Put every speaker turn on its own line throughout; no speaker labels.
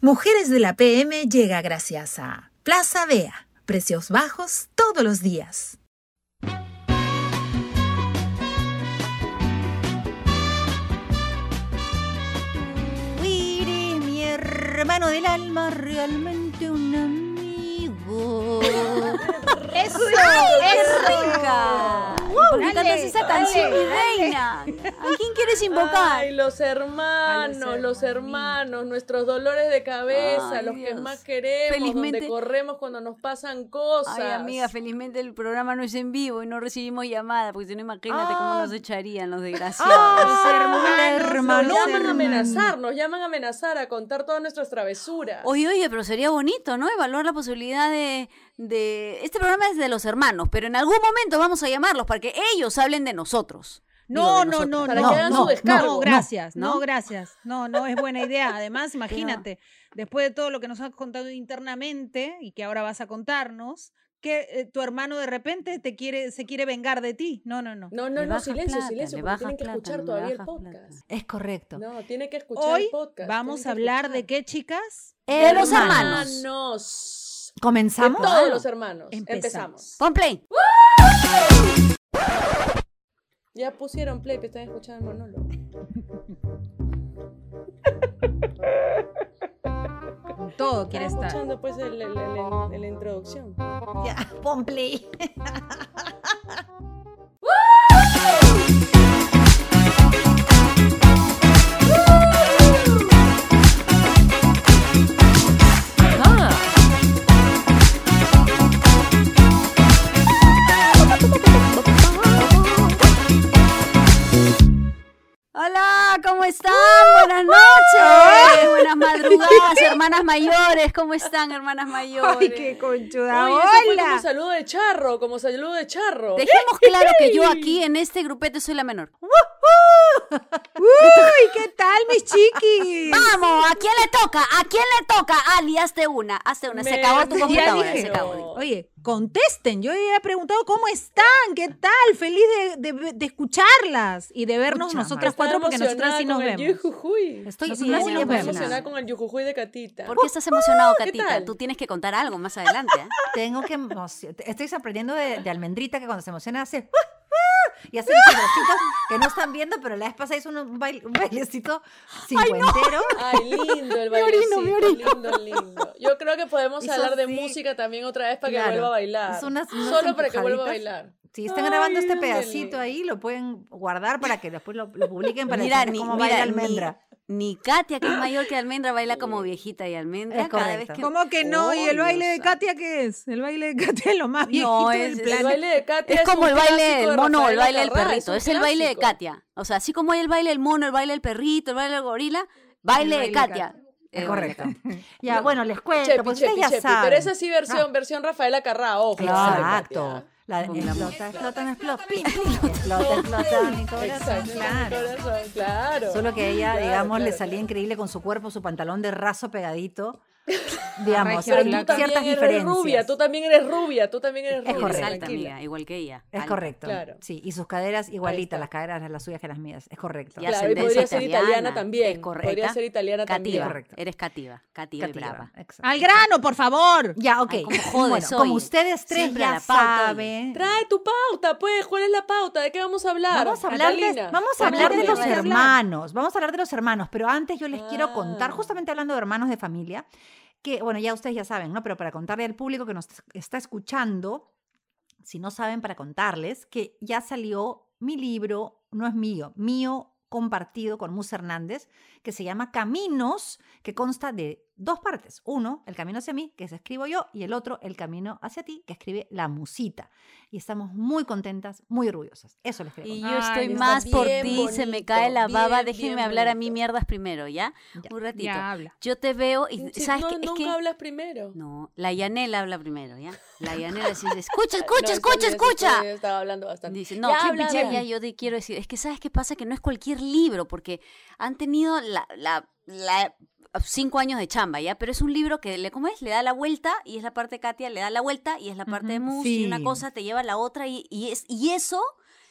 Mujeres de la PM llega gracias a Plaza Bea. Precios bajos todos los días.
Eres mi hermano del alma, realmente un amigo.
¡Eso!
¡Qué
¡Eso!
rica! ¿Por qué cantas esa canción, mi reina? ¿A quién quieres invocar?
Ay, los hermanos,
los
los hermanos, nuestros dolores de cabeza,
Ay,
los que más queremos,
Felizmente-
donde corremos cuando nos pasan cosas.
Ay, amiga, felizmente el programa no es en vivo y no recibimos llamada, porque si no, imagínate cómo
Ah.
nos echarían los desgraciados.
Ah,
Nos
hermanos,
llaman a amenazar, nos llaman a amenazar, a contar todas nuestras travesuras.
Oye, oye, pero sería bonito, ¿no? Evaluar la posibilidad de, de... Este programa es de los hermanos, pero en algún momento vamos a llamarlos para que ellos hablen de nosotros. Digo,
No,
de
no,
nosotros.
no,
Para
no,
que hagan
no,
su descargo.
no, gracias,
No,
gracias. No, no es buena idea. Además, imagínate, después de todo lo que nos has contado internamente y que ahora vas a contarnos, que eh, tu hermano de repente te quiere, se quiere vengar de ti. No, no, no.
No, no, no, silencio,
plata,
silencio,
le
porque tienen que
plata,
escuchar todavía el podcast.
plata.
Es correcto.
No, tienen que escuchar
Hoy
el podcast.
vamos a hablar de qué, chicas?
Eh, los
Hermanos.
Hermanos. De
¿Comenzamos?
todos los hermanos.
Empezamos.
Empezamos.
Pon play.
Ya pusieron play, pero están escuchando el monólogo.
Todo quiere estar.
escuchando pues el, el- el- el- la introducción.
Ya, pon play.
hermanas mayores, ¿cómo están, hermanas mayores?
Ay, qué conchuda.
Oye, eso fue como saludo de charro, como saludo de charro.
Dejemos claro que yo aquí en este grupete soy la menor.
Uy, ¿qué tal, mis chiquis?
Vamos, ¿a quién le toca? ¿A quién le toca? Ali, hazte una, hazte una. Se acabó tu computadora, se acabó.
Oye, contesten. Yo ya he preguntado cómo están, qué tal. Feliz de, de- de escucharlas y de vernos nosotras cuatro porque nosotras sí nos vemos.
yujujuy.
Estoy
Nosotras
muy
sí nos
emocionada con el yujujuy de Catita.
¿Por qué estás emocionado,
¿Qué
Catita? Tú tienes que contar algo más adelante. ¿eh?
Tengo que emocio- Estoy aprendiendo de, de Almendrita que cuando se emociona hace. Y hace esos bracitos que no están viendo, pero la vez pasada hizo un, baile- un bailecito cincuentero.
Ay, lindo el
Me orino,
bailecito,
me orino.
lindo, lindo. Yo creo que podemos
Hizo
hablar de
así.
música también otra vez para
Claro.
que vuelva a bailar.
Es unas- unas
Solo para que vuelva a bailar.
Si están grabando
Ay,
este
qué
pedacito
lindo.
ahí, lo pueden guardar para que después lo, lo publiquen para
Mira,
decir
ni,
cómo
mira,
baila Almendra.
Ni, Katia, que es mayor que Almendra, baila como viejita y Almendra
Es
cada vez que...
¿Cómo que no? ¿Y el baile de Katia qué es? El baile de Katia es lo más viejito
No,
del
es-
El
planeta.
baile de Katia
Es como el baile del
de
mono o el baile del perrito. Es el baile de. Katia. O sea, así como hay el baile del mono, el baile del perrito, el baile del gorila, baile,
baile
de
de
Katia.
Es
El
correcto. Ya, bueno, les cuento,
Chepi,
pues
chepi,
ustedes ya
chepi.
saben.
Pero esa sí versión, versión Rafaela Carrá, ojo.
Exacto. La de explota, explota, explota, pim, explota, explota, mi corazón. Claro.
corazón, claro.
Solo que a ella, digamos, le salía increíble con su cuerpo, su pantalón de raso pegadito. Digamos,
Pero tú también eres
diferencias.
rubia, tú también eres rubia, tú también eres
Es
rubia.
Es
correcto.
alta,
tranquila.
amiga, igual que ella.
Es
alta.
correcto.
Claro.
Sí, y sus caderas igualitas, las caderas las suyas que las mías. Es correcto.
Y
Claro, y podría ser italiana
italiana,
también.
Es correcta.
Podría ser italiana
Cativa.
también.
Correcto.
Eres cativa. Cativa, y
Cativa,
brava.
exacto.
Al grano, por favor.
Ya, ok.
Ay, jodes
bueno, como ustedes tres
Siempre
ya saben,
Trae tu pauta, pues. ¿Cuál es la pauta? ¿De qué vamos a hablar?
Vamos a hablar, de, vamos a
¿Por
hablar de los hermanos, vamos a hablar de los hermanos, pero antes yo les quiero contar,
Ah.
justamente hablando de hermanos de familia, que, bueno, ya ustedes ya saben, ¿no? Pero para contarle al público que nos está escuchando, si no saben, para contarles que ya salió mi libro, no es mío, mío compartido con Musa Hernández, que se llama Caminos, que consta de dos partes. Uno, el camino hacia mí, que es escribo yo, y el otro, el camino hacia ti, que escribe la musita. Y estamos muy contentas, muy orgullosas. Eso les quería
Y
contar.
yo
Ay,
estoy
está
más por ti, se me
bonito,
cae la baba,
bien,
déjenme
bien
hablar a mí
bonito.
mierdas primero, ¿ya?
Ya.
Un ratito.
Ya habla.
Yo te veo y
Si
¿sabes
no,
qué? Es
nunca
que
hablas primero.
no, la Yanela habla primero, ¿ya? La Yanela sí dice, escucha,
No,
escucha,
ese
escucha, escucha.
día Estaba hablando bastante.
Dice, no,
Ya habla,
ya, ya, yo te quiero decir, es que ¿sabes qué pasa? Que no es cualquier libro, porque han tenido la, la, la- cinco años de chamba, ¿ya? Pero es un libro que, le, ¿cómo es? Le da la vuelta y es la parte de Katia, le da la vuelta y es la parte de
Ujú,
Mus y una
sí.
cosa te lleva a la otra y, y, es, y eso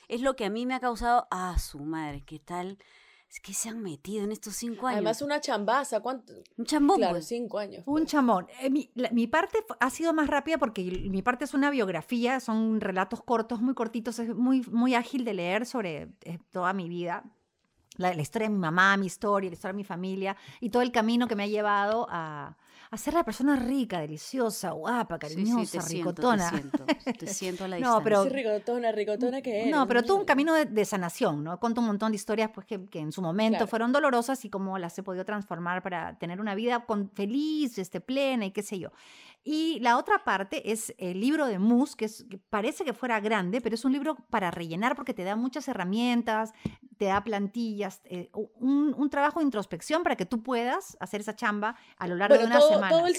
es lo que a mí me ha causado, ah, su madre, ¿qué tal? Es que se han metido en estos cinco años.
Además, una chambaza. ¿Cuánto?
un chambón,
Claro,
pues.
cinco años.
Un
pues.
chamón. Eh, mi, la- mi parte ha sido más rápida porque mi parte es una biografía, son relatos cortos, muy cortitos, es muy, muy ágil de leer sobre eh, toda mi vida. La, la historia de mi mamá, mi historia, la historia de mi familia y todo el camino que me ha llevado a, a ser la persona rica, deliciosa, guapa,
Sí, sí,
cariñosa,
te siento,
ricotona.
te siento, te siento a la
No, pero-
distancia.
Sí, ricotona, ricotona que eres.
No, pero todo un
¿no?
camino de, de sanación, ¿no? Cuento un montón de historias pues, que, que en su momento
Claro.
fueron dolorosas y cómo las he podido transformar para tener una vida con, feliz, este, plena y qué sé yo. Y la otra parte es el libro de Mus, que, es, que parece que fuera grande, pero es un libro para rellenar porque te da muchas herramientas, te da plantillas, eh, un, un trabajo de introspección para que tú puedas hacer esa chamba a lo largo
Bueno,
de una
todo,
semana.
todo el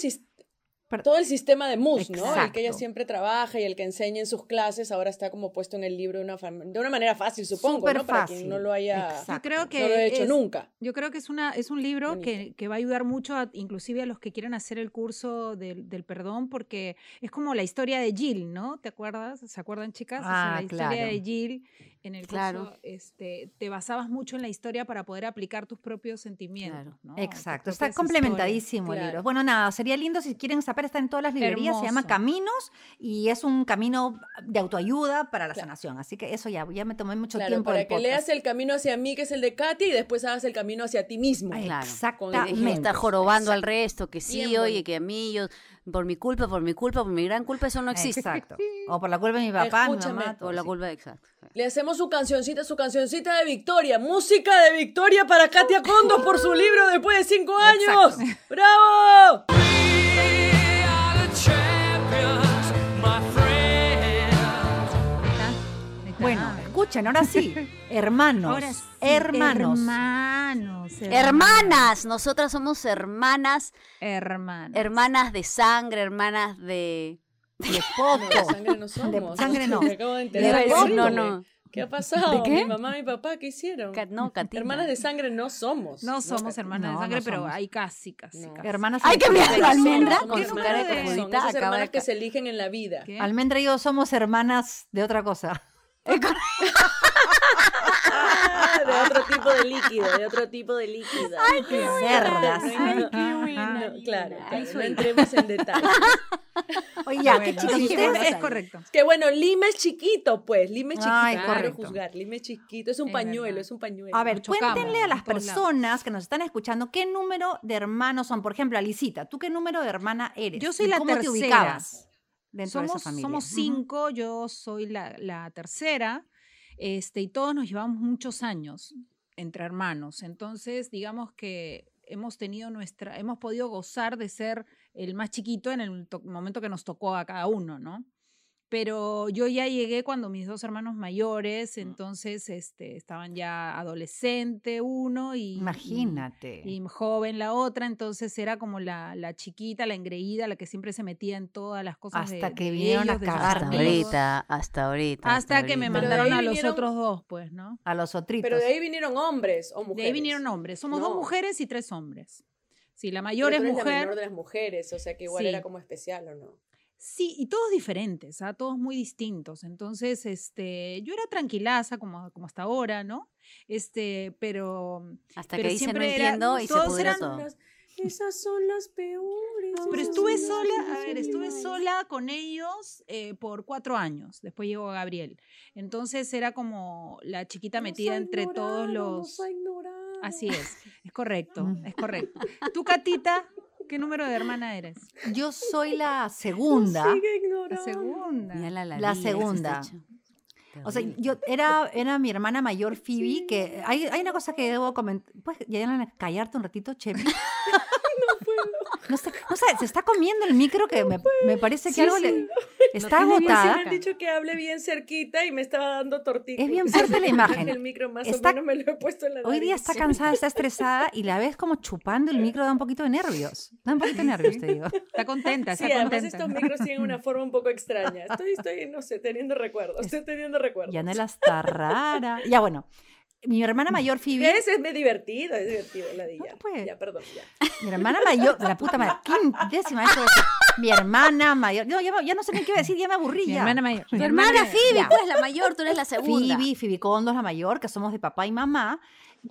sis-
Per-
todo el sistema de MUS, ¿no? El que ella siempre trabaja y el que enseña en sus clases ahora está como puesto en el libro de una, fam- de una manera fácil, supongo,
Súper
¿no? Para quien no lo haya
Exacto.
Yo creo que
no lo he hecho
es-
nunca.
Yo creo que es, una, es un libro que, que va a ayudar mucho, a- inclusive a los que quieren hacer el curso del, del perdón, porque es como la historia de Jill, ¿no? ¿Te acuerdas? ¿Se acuerdan, chicas? O sea,
Ah,
la historia
claro.
de Jill en el
Claro.
curso, este, te basabas mucho en la historia para poder aplicar tus propios sentimientos.
Claro.
¿no?
Exacto, está complementadísimo el
Claro.
libro. Bueno, nada, sería lindo si quieren saber, está en todas las librerías, se llama. Caminos y es un camino de autoayuda para la
Claro.
sanación. Así que eso ya, ya me tomé mucho
Claro,
tiempo
para
del
que
podcast.
leas el camino hacia mí, que es el de Katy, y después hagas el camino hacia ti mismo.
Claro.
Exactamente.
De estar jorobando al resto, que
Bien
sí, oye,
bonito.
que a mí, yo, por mi culpa, por mi culpa, por mi gran culpa, eso no existe.
Exacto. O por la culpa de mi papá, mi
Escúchame,
mamá. todo
Por la culpa, exacto.
Le hacemos su cancioncita, su cancioncita de victoria. Música de victoria para Katia Condos por su libro después de cinco años. ¡Bravo!
Ahí está.
Bueno, escuchen, ahora sí. Hermanos.
Ahora sí,
hermanos.
Hermanos.
Hermanas, nosotras somos hermanas,
Hermanas.
hermanas de sangre, hermanas de...
De
De sangre no somos.
sangre no.
Me acabo de
De
enterar.
foto.
No, no.
¿Qué ha pasado?
¿De qué?
Mi mamá y mi papá, ¿qué hicieron?
Ca- No, Katina.
Hermanas de sangre no somos.
No somos
Katy.
hermanas
No,
de sangre,
no
pero hay casi, casi,
No.
casi.
Hermanas.
¡Ay, qué
en-
miedo!
Somos-
Almendra con
¿Qué
su
número
cara de
de-
Son esas hermanas
de...
que se eligen en la vida.
¿Qué?
Almendra y yo somos hermanas de otra cosa.
De otro tipo de líquido, de otro tipo de líquido. Ay, qué
cerdas.
Ay, qué buena.
claro, claro, no entremos en detalles.
Oye, ya,
Bueno,
qué
sí, bueno, es correcto.
Que bueno, Lima es chiquito, pues. Lima es chiquito.
Ay, correcto.
juzgar. Lima es chiquito. Es un
Es
pañuelo,
verdad.
es un pañuelo.
A ver,
chocamos
cuéntenle a las personas que nos están escuchando qué número de hermanos son. Por ejemplo, Alicita, ¿tú qué número de hermana eres?
Yo soy
¿Y
la
¿Cómo te
tercera.
ubicabas dentro de
Somos,
esa familia?
somos cinco, yo soy la, la tercera, este, y todos nos llevamos muchos años entre hermanos. Entonces, digamos que hemos tenido nuestra, hemos podido gozar de ser el más chiquito en el to- momento que nos tocó a cada uno, ¿no? Pero yo ya llegué cuando mis dos hermanos mayores, entonces este, estaban ya adolescente uno y,
Imagínate.
y joven la otra, entonces era como la, la chiquita, la engreída, la que siempre se metía en todas las cosas.
Hasta
de-
que
de
vinieron a
ellos,
cagar
Hasta ahorita, hasta ahorita.
Hasta que me
ahorita.
Mandaron a los
vinieron-
otros dos, pues, ¿no?
A los otritos.
Pero de ahí vinieron hombres o mujeres.
De ahí vinieron hombres. Somos dos mujeres y tres hombres. Sí, la
Pero
mayor es
eres la
mujer.
menor de las mujeres, o sea que igual
Sí.
era como especial, ¿o no?
Sí, y todos diferentes, ¿ah? todos muy distintos. Entonces, este, yo era tranquilaza como, como hasta ahora, ¿no? Este, pero,
Hasta
pero
que dice no
era-
entiendo y se
todos
pudrió
eran-
todo.
Las- esas son las peores.
pero estuve sola, a ver, estuve sola con ellos eh, por cuatro años. Después llegó Gabriel. Entonces era como la chiquita metida entre todos los. Así es, es correcto, es correcto. Tú, Catita, ¿qué número de hermana eres?
Yo soy la segunda.
Sigue
La
ignorando.
Mira
segunda.
la,
La segunda. O sea, yo era, era mi hermana mayor, Phoebe, que hay, hay una cosa que debo comentar. ¿Puedes ya callarte un ratito, Chevy? no sé, no sé, se está comiendo el micro que me, me parece que
Sí,
algo
sí.
le está
sí
agotada.
me han dicho que hable bien cerquita y me estaba dando tortita.
Es bien fuerte la imagen.
El micro más
Está-
o menos me lo he puesto en la
Hoy día está cansada, está estresada y la ves como chupando el micro, da un poquito de nervios. Da un poquito de nervios, te digo.
Está contenta,
Sí,
está
además
contenta.
estos micros tienen una forma un poco extraña. Estoy, estoy, no sé, teniendo recuerdos. Estoy teniendo recuerdos.
Yanela está rara. Ya bueno, mi hermana mayor, Phoebe,
Es, es divertido, es divertido la dilla.
No, pues.
Ya, perdón, ya.
mi hermana mayor, la puta madre, décima vez que voy a decir, mi hermana mayor, no, ya, me- ya no sé ni qué iba a decir, ya me aburrí
Mi
ya.
hermana mayor.
Tu
Mi
hermana
hermana-
Phoebe,
ya.
pues la mayor, tú eres la segunda.
Phoebe, Phoebe Kondo es la mayor, que somos de papá y mamá.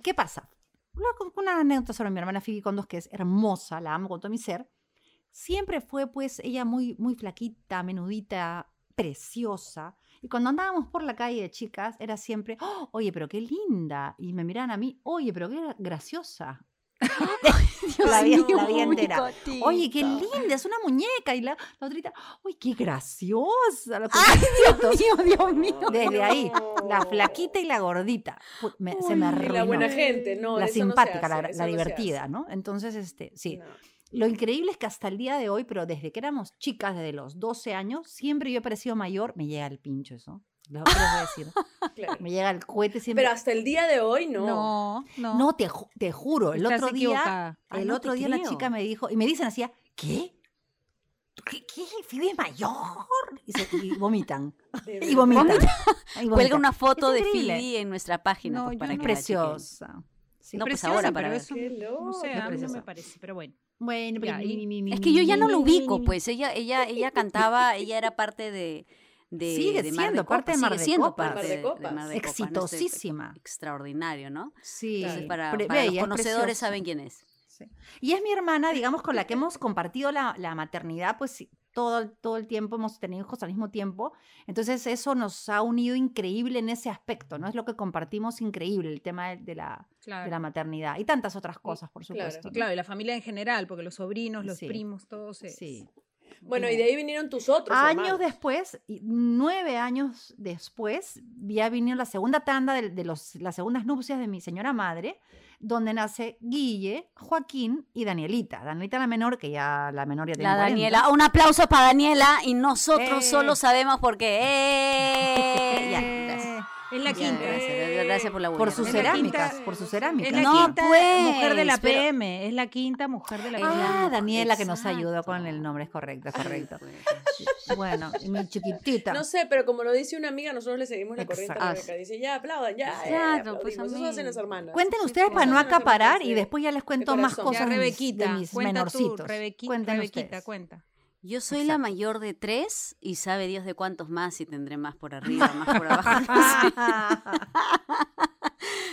¿Qué pasa? Una, una anécdota sobre mi hermana Phoebe Condos, que es hermosa, la amo con todo mi ser. Siempre fue, pues, ella muy, muy flaquita, menudita, preciosa. Y cuando andábamos por la calle de chicas, era siempre, "Oh, oye, pero qué linda. Y me miraban a mí, oye, pero qué gra- graciosa. la vida, la vida entera. Oye, qué linda, es una muñeca. Y la, la otrita, oye, qué graciosa. Lo que Dios mío, Dios mío. Desde ahí, la flaquita y la gordita. Me- se me
Y la
arruinó.
buena gente, no.
la
eso no
simpática,
hace,
la, la
no
divertida,
hace.
¿no? Entonces, este, sí.
No.
Lo increíble es que hasta el día de hoy, pero desde que éramos chicas, desde los 12 años, siempre yo he parecido mayor, me llega el pincho eso. Lo que les voy a decir.
Claro.
Me llega el cohete siempre.
Pero hasta el día de hoy no.
No, no.
no, te, ju- te juro, el
Estás
otro día.
Ah,
el
no
otro día la
creo.
chica me dijo, y me dicen así, ¿qué? ¿Qué? ¿Qué? ¿Phoebe es mayor? Y, se- y vomitan. Y vomitan.
Cuelga una foto
Es
de. Phoebe en nuestra página
No,
pues, para
no.
que la.
Preciosa. Sí.
No, pues ahora para ver.
no sé, a mí no
preciosa.
me parece, pero bueno.
Bueno,
Ya,
pero
y-
mi- mi- mi-
Es que yo ya
mi-
no lo ubico,
mi-
pues ella, ella, ella cantaba, ella era parte de, de,
Sigue
de Mar
siendo
de
parte de
Copas,
Mar de
siendo
Copas.
parte
Mar de
de,
Copas.
Mar de Copas, ¿no? Este,
Exitosísima.
extraordinario, ¿no?
Sí.
Entonces, para,
pre-
para los conocedores saben quién es.
Sí. Y es mi hermana, digamos, con la que hemos compartido la, la maternidad, pues sí, todo, todo el tiempo hemos tenido hijos al mismo tiempo. Entonces eso nos ha unido increíble en ese aspecto, ¿no? Es lo que compartimos increíble, el tema de, de la,
Claro.
de la maternidad. Y tantas otras cosas, por
claro.
supuesto.
Claro, y la familia en general, porque los sobrinos, los
Sí.
primos, todos. es-
Sí.
Bueno, y de ahí vinieron tus otros
Años
hermanos.
después, nueve años después, ya vino la segunda tanda de, de los, las segundas nupcias de mi señora madre, donde nace Guille, Joaquín y Danielita. Danielita la menor, que ya la menor ya tiene
La
40.
Daniela, un aplauso para Daniela y nosotros
Eh.
solo sabemos por qué. ¡Eh! Ya, gracias.
Es la quinta.
gracias, gracias por la
Por
bulla.
sus
Es
cerámicas,
quinta-
por sus
Es
cerámicas.
la
No,
quinta
pues,
mujer de la
pero-
PM. Es la quinta mujer de la
Es
PM.
Ah, Daniela que nos ayudó
exacto.
con el nombre, es correcto, es correcto.
Pues,
Bueno, y mi chiquitita.
No sé, pero como lo dice una amiga, nosotros le seguimos la corriente a. Dice, ya, aplaudan, ya.
Claro, pues,
aplaudimos. Eso hacen las hermanas.
Cuenten ustedes para no acaparar y después ya les cuento más cosas
Ya,
de mis-
Rebequita,
de mis
cuenta
menorcitos.
tú, Rebequita,
ustedes.
cuenta.
Yo soy la
Exacto.
mayor de tres y sabe Dios de cuántos más y tendré más por arriba, más por abajo.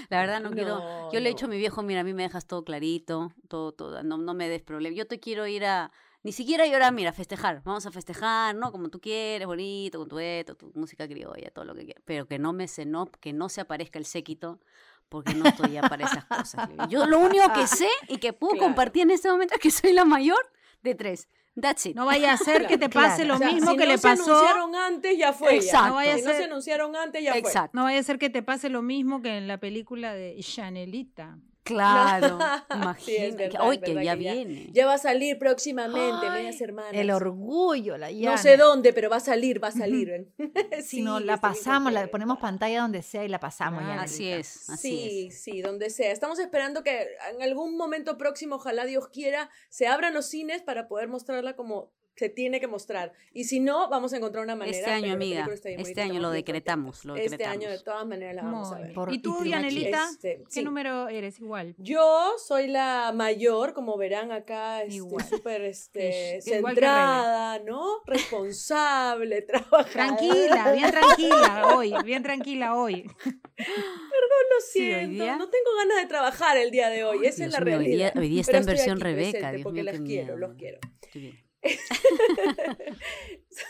La verdad no, quiero.
No,
Yo le he dicho a mi viejo, mira, a mí me dejas todo clarito, todo, todo, no, no me des problema. Yo te quiero ir a, ni siquiera llorar, mira, festejar. Vamos a festejar, ¿no? Como tú quieres, bonito, con tu esto, tu música criolla, todo lo que quieras. Pero que no me se, no, que no se aparezca el séquito, porque no estoy ya para esas cosas. Yo lo único que sé y que puedo
Claro.
compartir en este momento es que soy la mayor de tres. That's it.
No vaya a ser que te
Claro.
pase lo
O sea,
mismo
si
que
no
le
se
pasó.
anunciaron antes, ya fue.
Exacto.
No vaya a
Si no
ser-
se anunciaron antes, ya fue.
Exacto.
No vaya a ser que te pase lo mismo que en la película de Chanelita.
Claro,
Sí, es
imagínate.
verdad,
Hoy
es
que
verdad
ya
que ya-
viene.
Ya va a salir próximamente,
Ay,
medias hermanas.
El orgullo, la
No
llana.
sé dónde, pero va a salir, va a salir.
Si no,
Sí,
la pasamos, la ponemos pantalla donde sea y la pasamos
Claro.
ya.
Así es, así
sí,
es.
sí, donde sea. Estamos esperando que en algún momento próximo, ojalá Dios quiera, se abran los cines para poder mostrarla como se tiene que mostrar. Y si no, vamos a encontrar una manera.
Este año, amiga, este
bonita,
año lo decretamos, lo
Este año, de
decretamos.
todas maneras, la vamos a ver.
Por-
¿Y tú. Yanelita?
Este,
¿Qué
sí.
número eres? Igual.
Yo soy la mayor, como verán acá, este, súper este,
Es- igual que
centrada, ¿no? Responsable, trabajadora.
Tranquila, bien tranquila hoy, bien tranquila hoy.
Lo
Sí, hoy
siento, no tengo ganas de trabajar el día de hoy, esa
Dios
es la
mío, hoy día-
realidad.
hoy día está
Pero
en versión Rebeca, Dios
porque
mío,
las
qué
quiero,
miedo.
los quiero.
Estoy bien.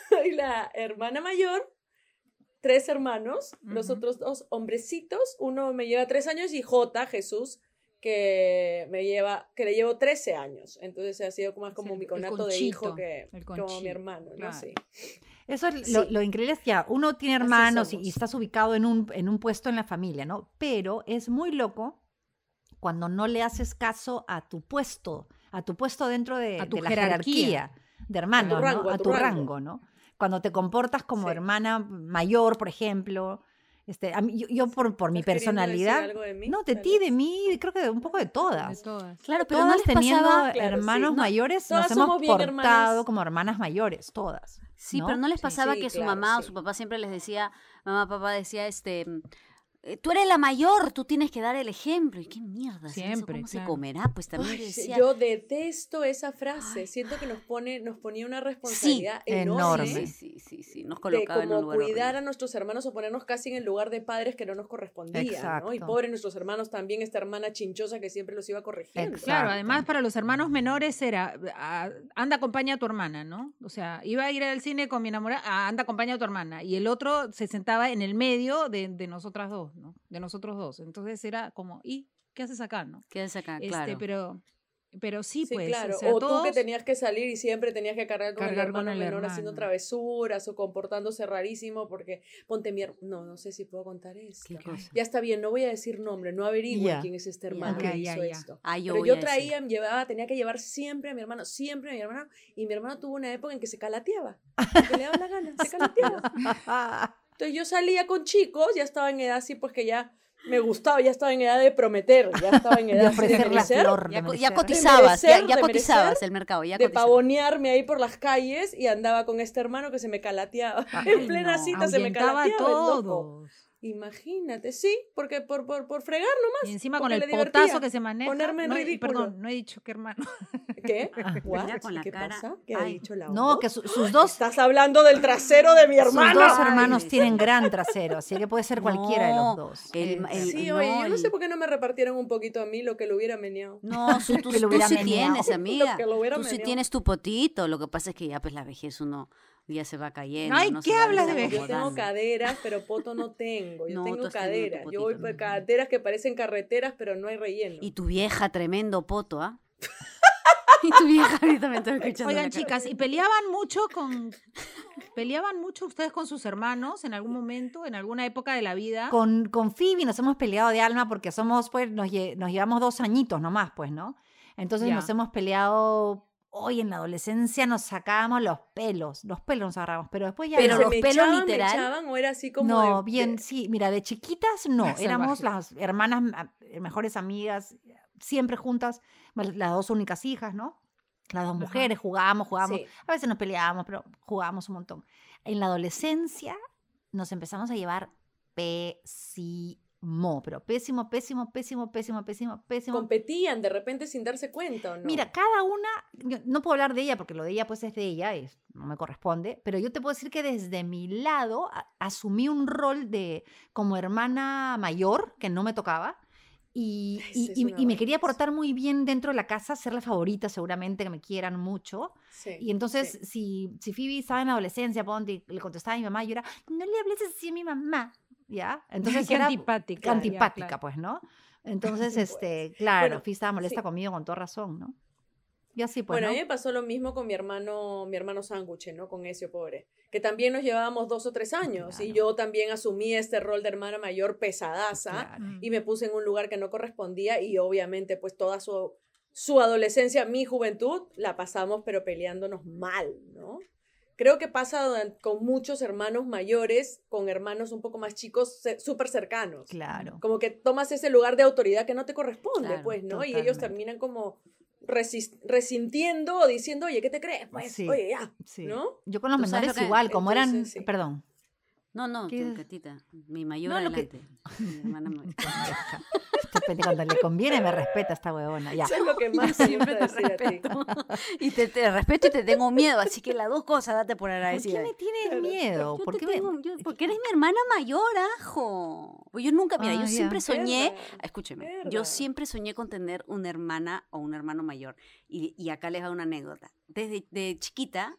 Soy la hermana mayor, tres hermanos, los otros dos hombrecitos, uno me lleva tres años y J, Jesús, que me lleva, que le llevo 13 años. Entonces ha sido más como
Sí,
mi conato de hijo que como mi hermano, ¿no?
claro.
Sí.
Eso es lo,
Sí.
lo increíble es que ya uno tiene hermanos y, estás ubicado en un, en un puesto en la familia, ¿no? Pero es muy loco cuando no le haces caso a tu puesto, a tu puesto dentro de,
A tu
de la
jerarquía.
jerarquía de hermanos, ¿no?
rango,
a tu rango, ¿no? Cuando te comportas como
Sí.
hermana mayor, por ejemplo. Este, a mí- yo, yo por, por mi
¿Estás queriendo decir
personalidad,
algo de mí,
no, de ti, de mí, creo que de un poco de
De
todas.
todas.
Claro, pero no
Todas
les
teniendo
pasaba.
Claro, sí.
hermanos
No,
mayores,
todas
nos hemos portado
hermanas.
como hermanas mayores, todas.
Sí,
¿no?
pero no les
Sí,
pasaba
sí,
que su
claro,
mamá o
sí.
su papá siempre les decía, mamá, papá decía, este, tú eres la mayor, tú tienes que dar el ejemplo. ¿Y qué mierda?
Siempre,
¿Cómo se comerá? Pues también
Ay,
decía,
yo detesto esa frase.
Ay.
Siento que nos pone, nos ponía una responsabilidad
enorme.
enorme.
sí, sí, sí, sí, nos
de
colocaba en un lugar
cuidar
horrible.
a nuestros hermanos o ponernos casi en el lugar de padres que no nos correspondía, ¿no? Y pobres nuestros hermanos también, esta hermana chinchosa que siempre los iba corrigiendo.
Exacto.
Claro, además para los hermanos menores era, anda, acompaña a tu hermana, ¿no? O sea, iba a ir al cine con mi enamorada, ah, anda, acompaña a tu hermana. Y el otro se sentaba en el medio de, de nosotras dos, ¿no? De nosotros dos. Entonces era como, ¿y qué haces acá, no?
Quédese acá,
Este,
claro.
pero, pero sí,
Sí,
pues.
claro.
O, sea,
O tú que
todos-
tenías que salir y siempre tenías que cargar con el
Cargar con
hermano
el
menor haciendo
hermano.
travesuras o comportándose rarísimo porque ponte mi No, no sé si puedo contar esto.
¿Qué?
Ya está bien, no voy a decir nombre, no averigüen
Ya.
quién es este hermano
Ok,
que
ya,
hizo esto.
Ah, yo
Pero yo traía, llevaba, tenía que llevar siempre a mi hermano, siempre a mi hermano, y mi hermano tuvo una época en que se calateaba, que le daba la gana, se calateaba. Entonces yo salía con chicos, ya estaba en edad así, pues que ya me gustaba, ya estaba en edad de prometer, ya estaba en
de
edad de
ofrecer la
merecer,
flor.
Ya,
de
cotizabas, ya,
merecer,
ya
de
cotizabas
merecer,
el mercado, ya
de
cotizabas.
pavonearme ahí por las calles y andaba con este hermano que se me calateaba. en
Ay,
plena
no.
cita se me
a
calateaba el loco.
todos.
Imagínate, sí, porque por, por, por fregar nomás.
Y encima con
porque
el potazo que se maneja.
ponerme en
no he-
ridículo.
perdón, no he dicho qué hermano.
¿Qué? What?
Mira con la
¿Qué
cara.
pasa? ¿Qué ha
Ay,
dicho la
No, que su- sus dos,
Estás hablando del trasero de mi
sus
hermano.
dos
Ay.
hermanos tienen gran trasero, así que puede ser cualquiera de
No,
los dos.
el- el-
Sí,
no,
oye, yo no sé por qué no me repartieron un poquito a mí lo que lo hubiera meneado.
No, su- tú,
Que lo
tú
hubiera
sí
meneado.
tienes, amiga.
que lo
Tú sí
meneado.
tienes tu potito. Lo que pasa es que ya pues la vejez uno ya se va cayendo.
Ay,
no
¿qué hablas de
Yo
vejez?
tengo
desacomodando.
caderas, pero poto no tengo. Yo
No,
tengo caderas. Yo voy por caderas que parecen carreteras, pero no hay relleno.
Y tu vieja, tremendo poto, ¿ah? y tu vieja ahorita me está escuchando.
Oigan, chicas, ¿y peleaban mucho con. ¿Peleaban mucho ustedes con sus hermanos en algún momento, en alguna época de la vida?
Con, con Phoebe nos hemos peleado de alma porque somos, pues, nos, lle- nos llevamos dos añitos nomás, pues, ¿no? Entonces nos hemos peleado. Hoy en la adolescencia nos sacábamos los pelos, los pelos nos agarramos, pero después ya
Pero
no.
¿Se
los
me
pelos
echaban, me
literal.
echaban o era así como
no,
de-
bien,
de-
sí, mira, de chiquitas no, éramos
Salvajes.
las hermanas a- mejores amigas, siempre juntas, las dos únicas hijas, ¿no? Las dos
Ajá.
mujeres, jugábamos, jugábamos,
Sí.
a veces nos peleábamos, pero jugábamos un montón. En la adolescencia nos empezamos a llevar pésimo, pero pésimo, pésimo, pésimo, pésimo, pésimo, pésimo.
competían de repente sin darse cuenta, ¿o no?
Mira, cada una, no puedo hablar de ella porque lo de ella pues es de ella, es, no me corresponde, pero yo te puedo decir que desde mi lado a- asumí un rol de como hermana mayor que no me tocaba y, y- y- y me quería portar muy bien dentro de la casa, ser la favorita seguramente, que me quieran mucho.
Sí,
Y entonces,
sí.
si, si Phoebe estaba en la adolescencia, ponte, le contestaba a mi mamá, yo era, no le hables así a mi mamá, ¿ya? Entonces
Qué
era
antipática. ya,
antipática,
claro.
pues, ¿no? Entonces, este, claro,
Bueno,
estaba molesta
sí.
conmigo con toda razón, ¿no? Y así, pues,
bueno,
¿no?
a mí me pasó lo mismo con mi hermano, mi hermano Sándwich, ¿no? Con Ezio, pobre. Que también nos llevábamos dos o tres años. Y
Claro.
yo también asumí este rol de hermana mayor pesadaza.
Claro.
Mm.
Y me puse en un lugar que no correspondía. Y obviamente, pues toda su, su adolescencia, mi juventud, la pasamos, pero peleándonos mal, ¿no? Creo que pasa con muchos hermanos mayores, con hermanos un poco más chicos, súper cercanos.
Claro.
Como que tomas ese lugar de autoridad que no te corresponde,
Claro,
pues, ¿no? Y ellos terminan como resintiendo o diciendo, oye, ¿qué te crees? Pues,
Sí.
oye, ya,
Sí.
¿no?
Yo con los menores igual, como eran,
sí.
perdón.
No, no,
¿Qué
tu catita. Mi mayor
No, lo que-
adelante. Mi hermana mayor.
Pendeja, Cuando le conviene me respeta esta huevona. Ya.
Eso es lo que más me
siempre te
decir a ti.
respeto. Y te, te respeto y te tengo miedo. Así que las dos cosas date por
¿Por
agradecida.
qué me tienes miedo?
Yo
¿Por
te
qué me-
tengo- yo- porque eres mi hermana mayor, ajo. Pues Yo nunca, mira,
Ah,
yo
ya.
siempre soñé,
Verdad,
escúcheme, yo siempre soñé con tener una hermana o un hermano mayor. Y, y acá les hago una anécdota. Desde de chiquita,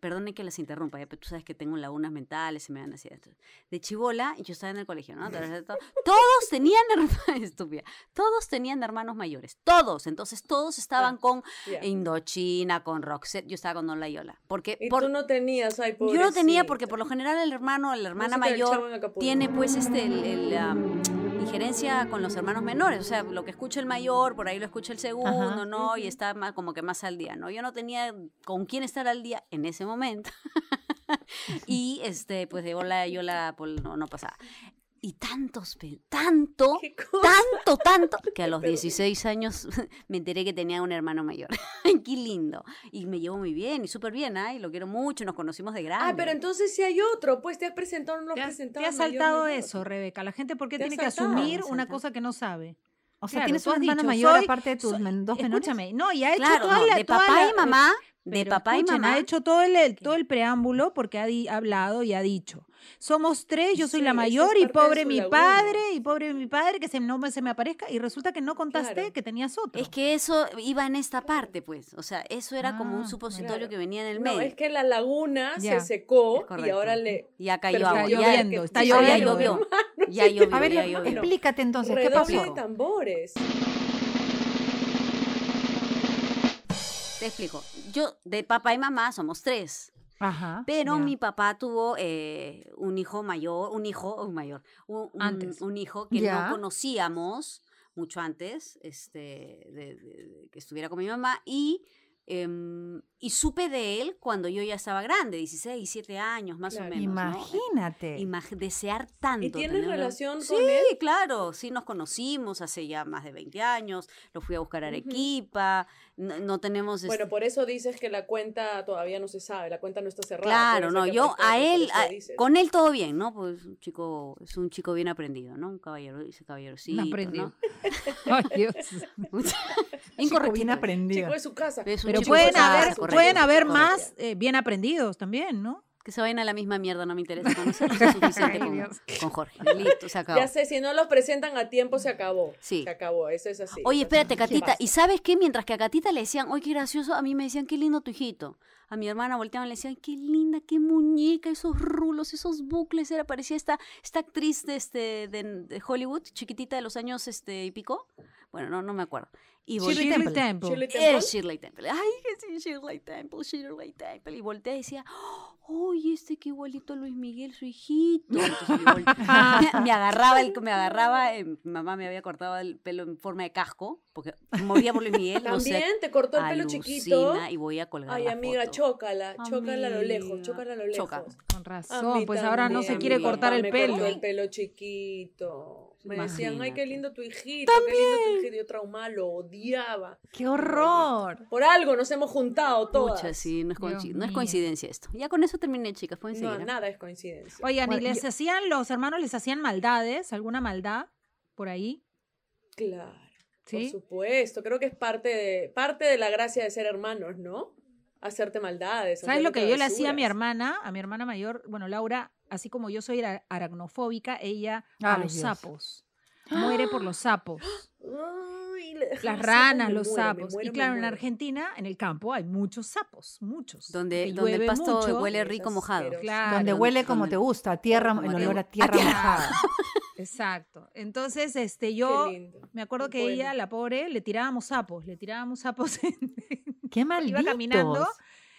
perdonen que les interrumpa, ya, pero tú sabes que tengo lagunas mentales, se me dan así. esto. De chivola, yo estaba en el colegio, ¿no? Todos tenían hermanos, estúpida, todos tenían hermanos mayores, todos. Entonces todos estaban con. Indochina, con Roxette, yo estaba con Don Layola. Porque
Y
por-
tú no tenías, ay,
yo lo tenía porque
pobrecita.
por lo general el hermano la hermana
No
mayor tiene pues este el, injerencia con los hermanos menores, o sea, lo que escucha el mayor, por ahí lo escucha el segundo,
Ajá.
¿no? Y está más, como que más al día, ¿no? Yo no tenía con quién estar al día en ese momento. y este, pues de bola yo la pues, no, no pasaba. Y tantos, tanto, tanto, tanto, que a los
Pero-
16 años me enteré que tenía un hermano mayor. Ay, qué lindo. Y me llevo muy bien y súper bien, ay, lo quiero mucho, nos conocimos de grande.
Ah, pero entonces si hay otro, pues te has presentado, no lo has presentado.
te has saltado
mayor.
eso, Rebeca. La gente, ¿por qué tiene que
saltado.
asumir una cosa que no sabe?
O sea,
Claro,
tienes
tú
un
has
hermano
dicho,
mayor
soy-
aparte de tus
soy-
dos menores.
Escúchame, no, y ha hecho
Claro,
toda
no,
la,
de
toda
papá
la-
y mamá, de
pero
papá y mamá.
Ha hecho todo el, todo el preámbulo porque ha di- hablado y ha dicho. Somos tres, yo soy
Sí,
la mayor y pobre mi
laguna.
padre, y pobre mi padre que se, no me, se me aparezca. Y resulta que no contaste
Claro.
que tenías otro.
Es que eso iba en esta parte, pues. O sea, eso era como un
Ah,
supositorio
claro.
que venía en el
No,
medio.
es que la laguna
Ya.
se secó y ahora le.
Ya cayó agua.
está
ya-
lloviendo, está
ya
lloviendo.
llovió. Ya llovió,
A ver,
ya llovió.
explícate entonces, ¿qué pasó?
de tambores.
Te explico. Yo, de papá y mamá, somos tres.
Ajá.
Pero mi papá tuvo eh, un hijo mayor, un hijo un mayor, un,
Antes.
un hijo que no conocíamos mucho antes, este, de, de- de que estuviera con mi mamá y em, y supe de él cuando yo ya estaba grande, 16, 17 años más
Claro.
o menos. ¿no?
Imagínate.
Imag- desear tanto.
¿Y tienes relación
Sí,
con él?
claro, sí nos conocimos hace ya más de 20 años, lo fui a buscar a. Arequipa, no, no tenemos...
Bueno,
este-
por eso dices que la cuenta todavía no se sabe, la cuenta no está cerrada.
Claro,
puede
no, yo a él, a- con él todo bien, ¿no? Pues un chico, es un chico bien aprendido, ¿no? Un caballero, dice caballerosito,
aprendido.
¿no?
Ay, Dios.
correctito.
bien aprendido.
Chico de su casa.
Pero pueden
casa,
haber,
correcto,
pueden haber
correcto.
más eh, bien aprendidos también, ¿no?
Que se vayan a la misma mierda, no me interesa es suficiente con, con Jorge. Listo, se acabó.
Ya sé, si no los presentan a tiempo, se acabó.
Sí.
Se acabó, eso es así.
Oye, espérate, Catita. ¿y sabes qué? Mientras que a Catita le decían, oye, qué gracioso, a mí me decían, qué lindo tu hijito. A mi hermana volteaban y le decían, qué linda, qué muñeca, esos rulos, esos bucles. Era, parecía esta, esta actriz de, este, de, de Hollywood, chiquitita de los años este, y pico. Bueno, no, no me acuerdo. Y
Shirley
voltea-
Temple.
Temple.
Shirley Temple.
Es Shirley Temple. Ay, que sí, Shirley Temple, Shirley Temple. Y voltea y decía, oye, este que igualito a Luis Miguel, su hijito. Volteaba, me, me agarraba, el, me agarraba, eh, mamá me había cortado el pelo en forma de casco, porque moría por Luis Miguel. no sé,
También te cortó el pelo chiquito.
Y voy a colgar
Ay,
la
amiga,
foto.
chócala, chócala a lo lejos, chócala a lo lejos.
choca.
Con razón, pues ahora no se quiere cortar el pelo.
cortó el pelo chiquito. Me decían, ay, qué lindo tu hijito, qué lindo tu hijito. Yo traumada, lo odiaba.
¡Qué horror!
Por algo nos hemos juntado todas.
Pucha, sí, no es, no coincidencia esto. Ya con eso terminé, chicas, pueden seguir.
No,
¿eh?
nada es coincidencia.
Oigan, ¿y les hacían, los hermanos les hacían maldades? ¿Alguna maldad por ahí?
Claro.
¿Sí?
Por supuesto, creo que es parte de, parte de la gracia de ser hermanos, ¿no? Hacerte maldades.
¿Sabes lo que yo le hacía a mi hermana? A mi hermana mayor, bueno, Laura, así como yo soy ara- aracnofóbica, ella a los
Dios.
sapos. Muere por los sapos.
Ay,
Las ranas, los
muero,
sapos.
muero,
y claro, en. Argentina, en el campo, hay muchos sapos, muchos.
Donde, donde el pasto
mucho.
huele rico mojado.
Claro.
Donde huele como
donde-
te gusta, a tierra,
te
olor a
gusta.
tierra mojada.
Exacto. Entonces, este, yo me acuerdo que ella, la pobre, le tirábamos sapos, le tirábamos sapos. en-
¡Qué malditos!
iba caminando,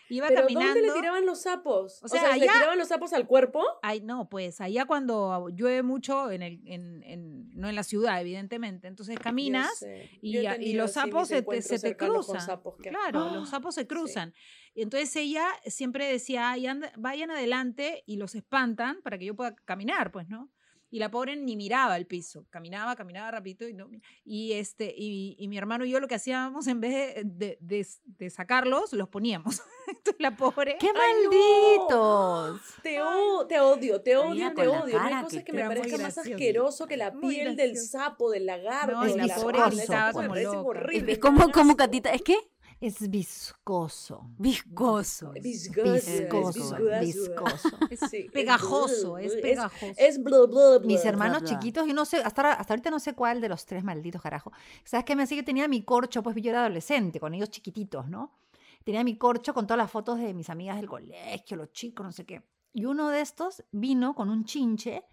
iba
¿Pero
caminando.
dónde le tiraban los sapos?
O
O
sea,
sea, ¿le
allá-
tiraban los sapos al cuerpo?
Ay, no, pues allá cuando llueve mucho, en el, en, en- no en la ciudad, evidentemente. Entonces caminas y, y los sapos se te, se te cruzan.
sapos que-
Claro, los sapos se
Sí.
cruzan. Y entonces ella siempre decía, "Ay, anda- vayan adelante y los espantan para que yo pueda caminar, pues, ¿no? Y la pobre ni miraba el piso, caminaba, caminaba rapidito y no. Y este, y, y mi hermano y yo lo que hacíamos en vez de, de- de- de sacarlos, los poníamos. Entonces la pobre.
¡Qué
Ay, no.
malditos!
Te, o- te odio, te odio,
Mira,
te odio. No hay cosas
que
que me parezca más asqueroso que la piel del sapo, del lagarto,
No,
la
la pobre estaba
como loca.
horribles,
¿Cómo, cómo. Catita? ¿Es qué?
Es viscoso.
Viscoso.
Viscoso, es
Viscoso.
viscoso.
Viscoso.
Sí,
pegajoso, es
es-
pegajoso.
Es bla, bla, bla.
Mis hermanos chiquitos, yo no sé, hasta, hasta ahorita no sé cuál de los tres malditos carajo. ¿Sabes qué me hacía? Yo tenía mi corcho, pues yo era adolescente, con ellos chiquititos, ¿no? Tenía mi corcho con todas las fotos de mis amigas del colegio, los chicos, no sé qué. Y uno de estos vino con un chinche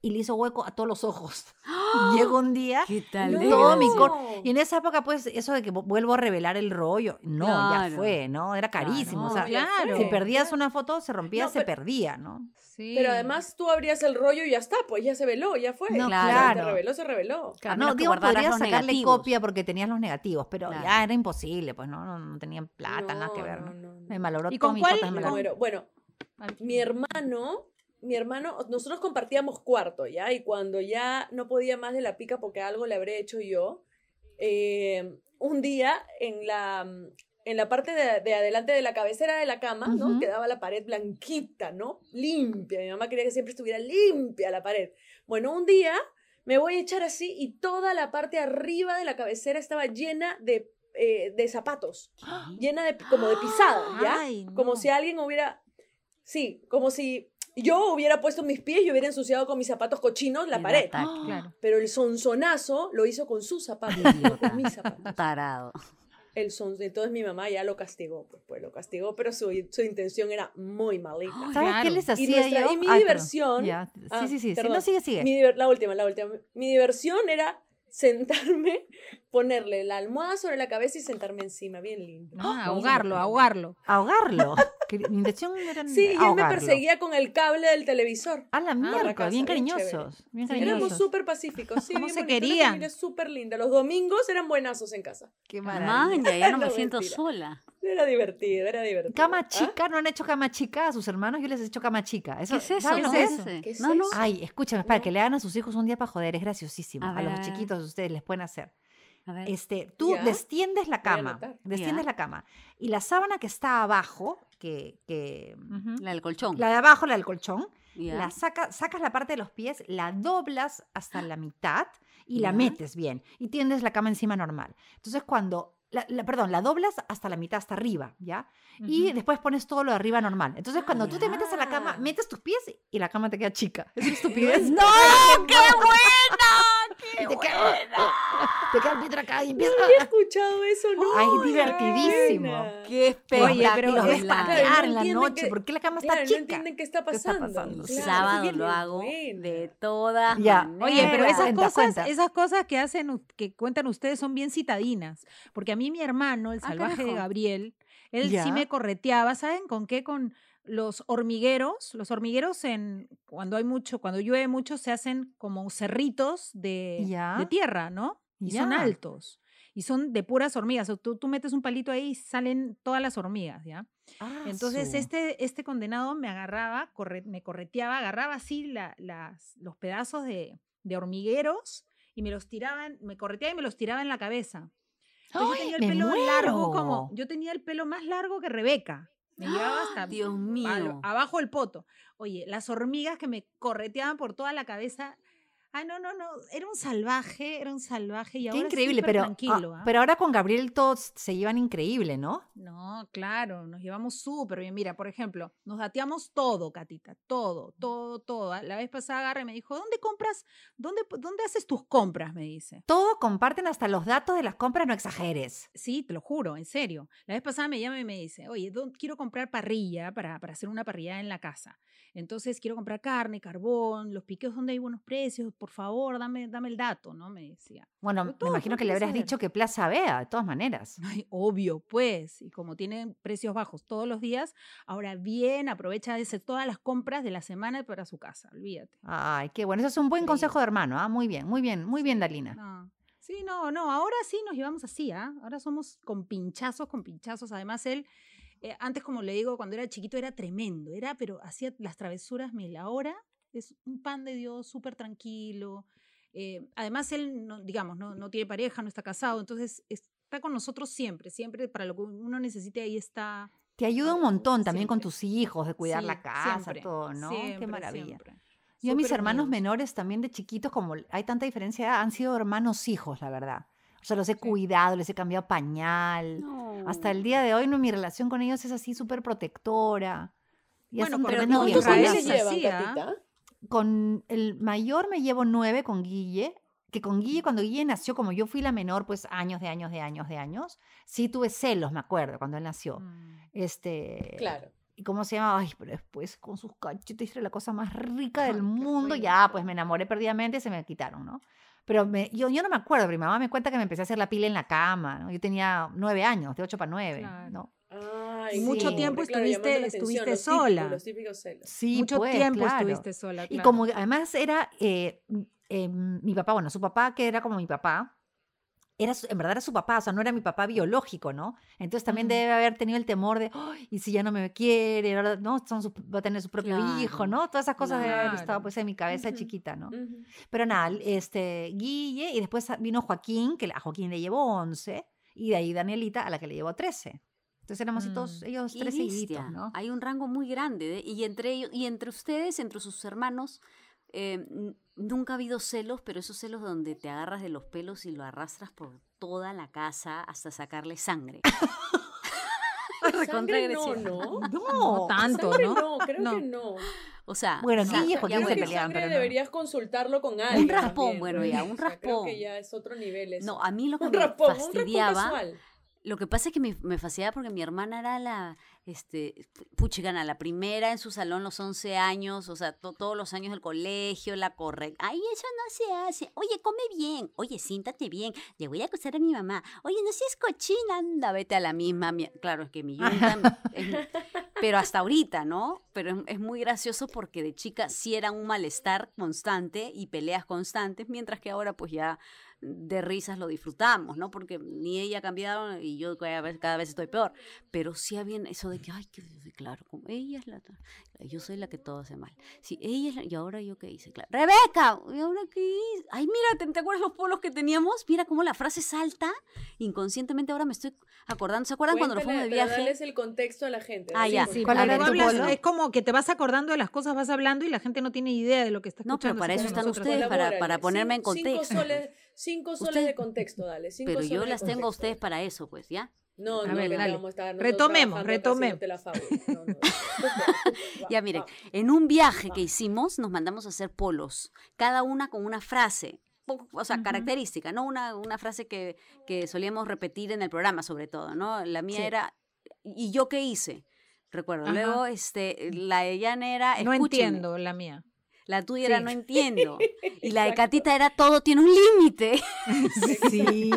y le hizo hueco a todos los ojos. Y Llegó un día
¿Qué tal?
Todo mi cor- Y en esa época, pues, eso de que vu- vuelvo a revelar el rollo, no, ya
Claro.
fue, ¿no? Era
Claro.
carísimo.
No,
o sea,
claro.
si perdías una foto, se rompía,
No,
se
pero-
perdía, ¿no?
Sí.
Pero además tú abrías el rollo y ya está, pues ya se veló, ya fue.
No,
Claro.
Se
claro.
reveló, se reveló.
A
no, digo, podrías sacarle
negativos.
copia porque tenías los negativos, pero
Claro.
ya era imposible, pues no, no, no tenían plata, nada que ver, ¿no?
no, no.
Me malogró
¿Y con cuál-
fotos, me malogró.
Bueno, mi hermano mi hermano, nosotros compartíamos cuarto, ¿ya? Y cuando ya no podía más de la pica porque algo le habré hecho yo, eh, un día en la, en la parte de, de adelante de la cabecera de la cama, ¿no? Quedaba la pared blanquita, ¿no? Limpia. Mi mamá quería que siempre estuviera limpia la pared. Bueno, un día me voy a echar así y toda la parte arriba de la cabecera estaba llena de, eh, de zapatos, llena de como de pisadas, ¿ya?
Ay,
Como si alguien hubiera, sí, como si yo hubiera puesto mis pies y hubiera ensuciado con mis zapatos cochinos la pared.
ataque.
Claro.
Pero el sonzonazo lo hizo con sus zapatos, no con mis zapatos.
Tarado.
El son, entonces mi mamá ya lo castigó, pues, pues lo castigó, pero su, su intención era muy malita.
¿Sabes
Claro.
qué les
Y,
hacía
nuestra-
yo?
y mi
Ay,
diversión.
Ya,
Ah,
Sí, sí, sí. sí. No, sigue, sigue.
Mi la última, la última. Mi diversión era sentarme, ponerle la almohada sobre la cabeza y sentarme encima, bien lindo.
Ah, ahogarlo, ahogarlo.
Ahogarlo. Que mi intención era
Sí, y él me
ahogarlo.
perseguía con el cable del televisor.
A la mierda,
casa,
bien
bien
cariñosos. Bien
Éramos
cariñosos.
súper pacíficos, sí,
¿Cómo
bien
se querían?
súper linda. Los domingos eran buenazos en casa.
Qué
Maña, ya no me
No,
siento
mentira.
sola.
Era divertido, era divertido.
Cama
¿Ah?
chica, ¿no han hecho cama chica a sus hermanos? Yo les he hecho cama chica.
¿Qué
Eso,
es eso?
¿saben
¿Qué
lo
es
que es?
ese?
¿Qué es
No, no.
eso?
Ay, escúchame, para
No.
que le hagan a sus hijos un día para joder, es graciosísimo.
A
A, los chiquitos ustedes les pueden hacer.
A ver.
Este, tú
Ya.
destiendes la cama, destiendes
Ya.
la cama y la sábana que está abajo, que, que
Ujú.
La del colchón.
la de abajo, la del colchón,
Ya.
la saca, sacas la parte de los pies, la doblas hasta la mitad y la metes bien y tiendes la cama encima normal. Entonces cuando la, la- perdón, la doblas hasta la mitad, hasta arriba, ¿ya? Y después pones todo lo de arriba normal. Entonces, cuando tú te metes a la cama,
ya.
metes tus pies y la cama te queda chica. Es una estupidez.
¡No! ¡Qué buena! ¡Qué
Y te queda-! Te queda el pie acá y empieza
No había escuchado eso, ¿no?
Ay,
Qué
divertidísimo.
¡Qué
Oye,
espectacular!
pero los ves
Claro, no
en la noche.
que-
¿Por qué la cama está
Claro, no
chica?
entienden qué está
¿Qué está
pasando. Claro,
Sábado
qué
lo hago
buena.
de todas
Ya.
maneras.
Oye, pero esas
Cuenta,
cosas,
cuenta.
esas cosas que hacen, que cuentan ustedes son bien citadinas. Porque a mí mi hermano, el
Ah,
salvaje de. Gabriel, él
Ya.
sí me correteaba, ¿saben con qué? Con los hormigueros. Los hormigueros en cuando hay mucho, cuando llueve mucho, se hacen como cerritos de, tierra, ¿no? Y son altos. Y son de puras hormigas. O tú, tú metes un palito ahí y salen todas las hormigas, ¿ya?
Ah,
Entonces,
su.
este, este condenado me agarraba, corre- me correteaba, agarraba así la- las, los pedazos de, de hormigueros y me los tiraban, me correteaba y me los tiraba en la cabeza. Entonces,
¡Ay,
yo tenía el pelo largo como, yo tenía el pelo más largo que Rebeca. Me llevaba hasta
Dios mío.
abajo el poto. Oye, las hormigas que me correteaban por toda la cabeza. Ah, no, no, no. Era un salvaje, era un salvaje. Y
Qué
ahora
increíble, pero,
tranquilo.
ah,
¿ah?
pero ahora con Gabriel todos se llevan increíble, ¿no?
No, claro, nos llevamos súper bien. Mira, por ejemplo, nos dateamos todo, Catita, todo, todo, todo. Ah, La vez pasada agarra y me dijo, ¿dónde compras? ¿Dónde, ¿Dónde haces tus compras? Me dice.
Todo comparten hasta los datos de las compras, no exageres.
Sí, te lo juro, en serio. La vez pasada me llama y me dice, oye, ¿dó- quiero comprar parrilla para, para hacer una parrilla en la casa. Entonces quiero comprar carne, carbón, los piqueos donde hay buenos precios, por favor, dame, dame el dato, ¿no? Me decía.
Bueno, me imagino que le habrás
saber.
dicho que Plaza Vea, de todas maneras.
Ay, obvio, pues. Y como tienen precios bajos todos los días, ahora bien, aprovecha de hacer todas las compras de la semana para su casa, olvídate.
Ay, qué bueno. Eso es un buen
Increíble.
consejo de hermano, ¿ah? Muy bien, muy bien, muy bien, Dalina.
No. Sí, no, no, ahora sí nos llevamos así, ¿ah? Ahora somos con pinchazos, con pinchazos. Además, él, eh, antes, como le digo, cuando era chiquito era tremendo, era, pero hacía las travesuras mil. Ahora es un pan de Dios, súper tranquilo. Eh, además, él, no, digamos, no, no tiene pareja, no está casado, entonces está con nosotros siempre, siempre para lo que uno necesite, ahí está.
Te ayuda un montón también con tus hijos, de cuidar
Sí,
la casa,
siempre,
todo, ¿no? qué maravilla.
siempre.
Yo a mis hermanos menores también de chiquitos, como hay tanta diferencia, han sido hermanos hijos, la verdad. O sea, los he cuidado, les he cambiado pañal. Hasta el día de hoy, no, mi relación con ellos es así súper protectora. Y
Bueno, con
¿Cuántos años
es
se llevan.
Con el mayor me llevo nueve con Guille, que con Guille, cuando Guille nació, como yo fui la menor, pues años de años de años de años, sí tuve celos, me acuerdo, cuando él nació.
Mm.
Este,
Claro.
¿Y cómo se llama? Ay, pero después con sus cachetes era la cosa más rica del
Ay,
mundo. Ya, pues me enamoré perdidamente se me quitaron, ¿no? Pero me- yo, yo no me acuerdo, pero mi mamá me cuenta que me empecé a hacer la pila en la cama, ¿no? Yo tenía nueve años, de ocho para nueve,
Claro.
¿no?
Ay,
Y mucho
sí,
tiempo
claro,
estuviste-
llamando la atención,
estuviste
los típicos,
sola.
Los típicos celos.
Sí,
Mucho
pues,
tiempo
claro.
estuviste sola.
Y
claro.
como además era eh, eh, mi papá, bueno, su papá, que era como mi papá, era, su- en verdad era su papá, o sea, no era mi papá biológico, ¿no? Entonces también
Ujú.
debe haber tenido el temor de, "Ay, y si ya no me quiere, ahora, ¿no? Son su- va a tener su propio hijo,
Claro,
¿no? Todas esas cosas debe haber estado
claro.
pues en mi cabeza
Ujú.
chiquita, ¿no?
Ujú.
Pero nada, este, Guille, y después vino Joaquín, que a Joaquín le llevó 11, y de ahí Danielita, a la que le llevó 13. Entonces éramos así todos,
Mm.
ellos tres seguiditos. ¿no?
Hay un rango muy grande de- y entre ellos y entre ustedes, entre sus hermanos, eh, nunca ha habido celos, pero esos celos donde te agarras de los pelos y lo arrastras por toda la casa hasta sacarle sangre.
No. ¿no?
No
No,
tanto,
Sangre
¿no?
no, creo
No.
que no.
O sea,
Bueno,
o sea,
Guille y
ya
se
sangre
pero no.
deberías consultarlo con alguien. más
raspón, bueno,
¿no?
ya, un
O sea, Creo que
raspón.
ya es otro nivel eso.
No, a mí lo que
un
me
raspón, un raspón
fastidiaba. Lo que pasa es que me, me fastidiaba porque mi hermana era la, este, puchigana, la primera en su salón los 11 años, o sea, to- todos los años del colegio, la correcta. Ay, eso no se hace. Oye, come bien. Oye, siéntate bien. Le voy a acusar a mi mamá. Oye, no seas cochina, anda, vete a la misma. mi- Claro, es que mi yunta, es- pero hasta ahorita, ¿no? Pero es, es muy gracioso porque de chica sí era un malestar constante y peleas constantes, mientras que ahora pues ya de risas lo disfrutamos, ¿no? Porque ni ella ha cambiado y yo cada vez, cada vez estoy peor. Pero sí había eso de que, ay, que claro, como ella es la... Yo soy la que todo hace mal. Sí, ella es la... Y ahora yo qué hice, claro. Rebeca, ¿y ahora qué hice? Ay, mira, ¿te, te acuerdas los polos que teníamos? Mira cómo la frase salta. Inconscientemente ahora me estoy acordando. ¿Se acuerdan cuando nos fuimos de viaje?
darles el contexto a la gente.
Ah,
dale
ya.
Sí,
¿Cuál
porque
era
tú
tu
hablas-
polo?
es como que te vas acordando de las cosas, vas hablando y la gente no tiene idea de lo que está
No, pero
escuchando.
para eso están ustedes, para- ponerme en contexto.
Cinco soles, cinco soles
Ustedes-
de contexto, dale. Cinco
Pero yo
soles de
las tengo a ustedes para eso, pues, ¿ya?
No,
A
no,
ver, dale.
vamos a estar
Retomemos, retomemos.
la. No, no.
Ya miren, en un viaje que hicimos nos mandamos a hacer polos, cada una con una frase, o sea,
Ujú.
característica, ¿no? Una, una frase que, que solíamos repetir en el programa sobre todo, ¿no? La mía
Sí.
era, ¿y yo qué hice? Recuerdo.
Ajá.
Luego, este, la de Jan era,
No entiendo la mía.
La tuya era, no entiendo. Y la de. Catita era, todo tiene un límite.
Sí,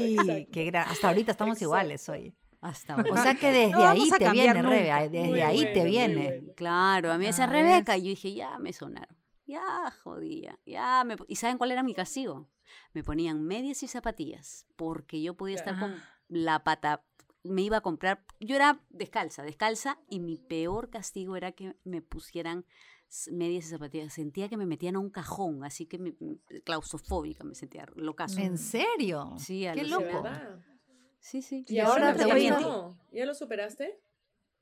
qué gra- hasta ahorita estamos
Exacto.
iguales hoy.
Hasta
O
ahora.
sea que desde
No
ahí te viene,
nunca.
Rebe, desde
Muy
ahí
bueno,
te viene.
bueno.
Claro, a mí me decía
Ah,
Rebeca. Y yo dije, ya me sonaron. Ya jodía. Ya me... ¿Y saben cuál era mi castigo? Me ponían medias y zapatillas. Porque yo podía estar con
Ah.
la pata. Me iba a comprar. Yo era descalza, descalza. Y mi peor castigo era que me pusieran medias y zapatillas. Sentía que me metían a un cajón. Así que me, claustrofóbica me sentía locazo.
¿En serio?
Sí,
Qué
alucina.
De
loco.
verdad.
Sí, sí.
Y
Y
ahora te pasó. ¿Ya lo superaste?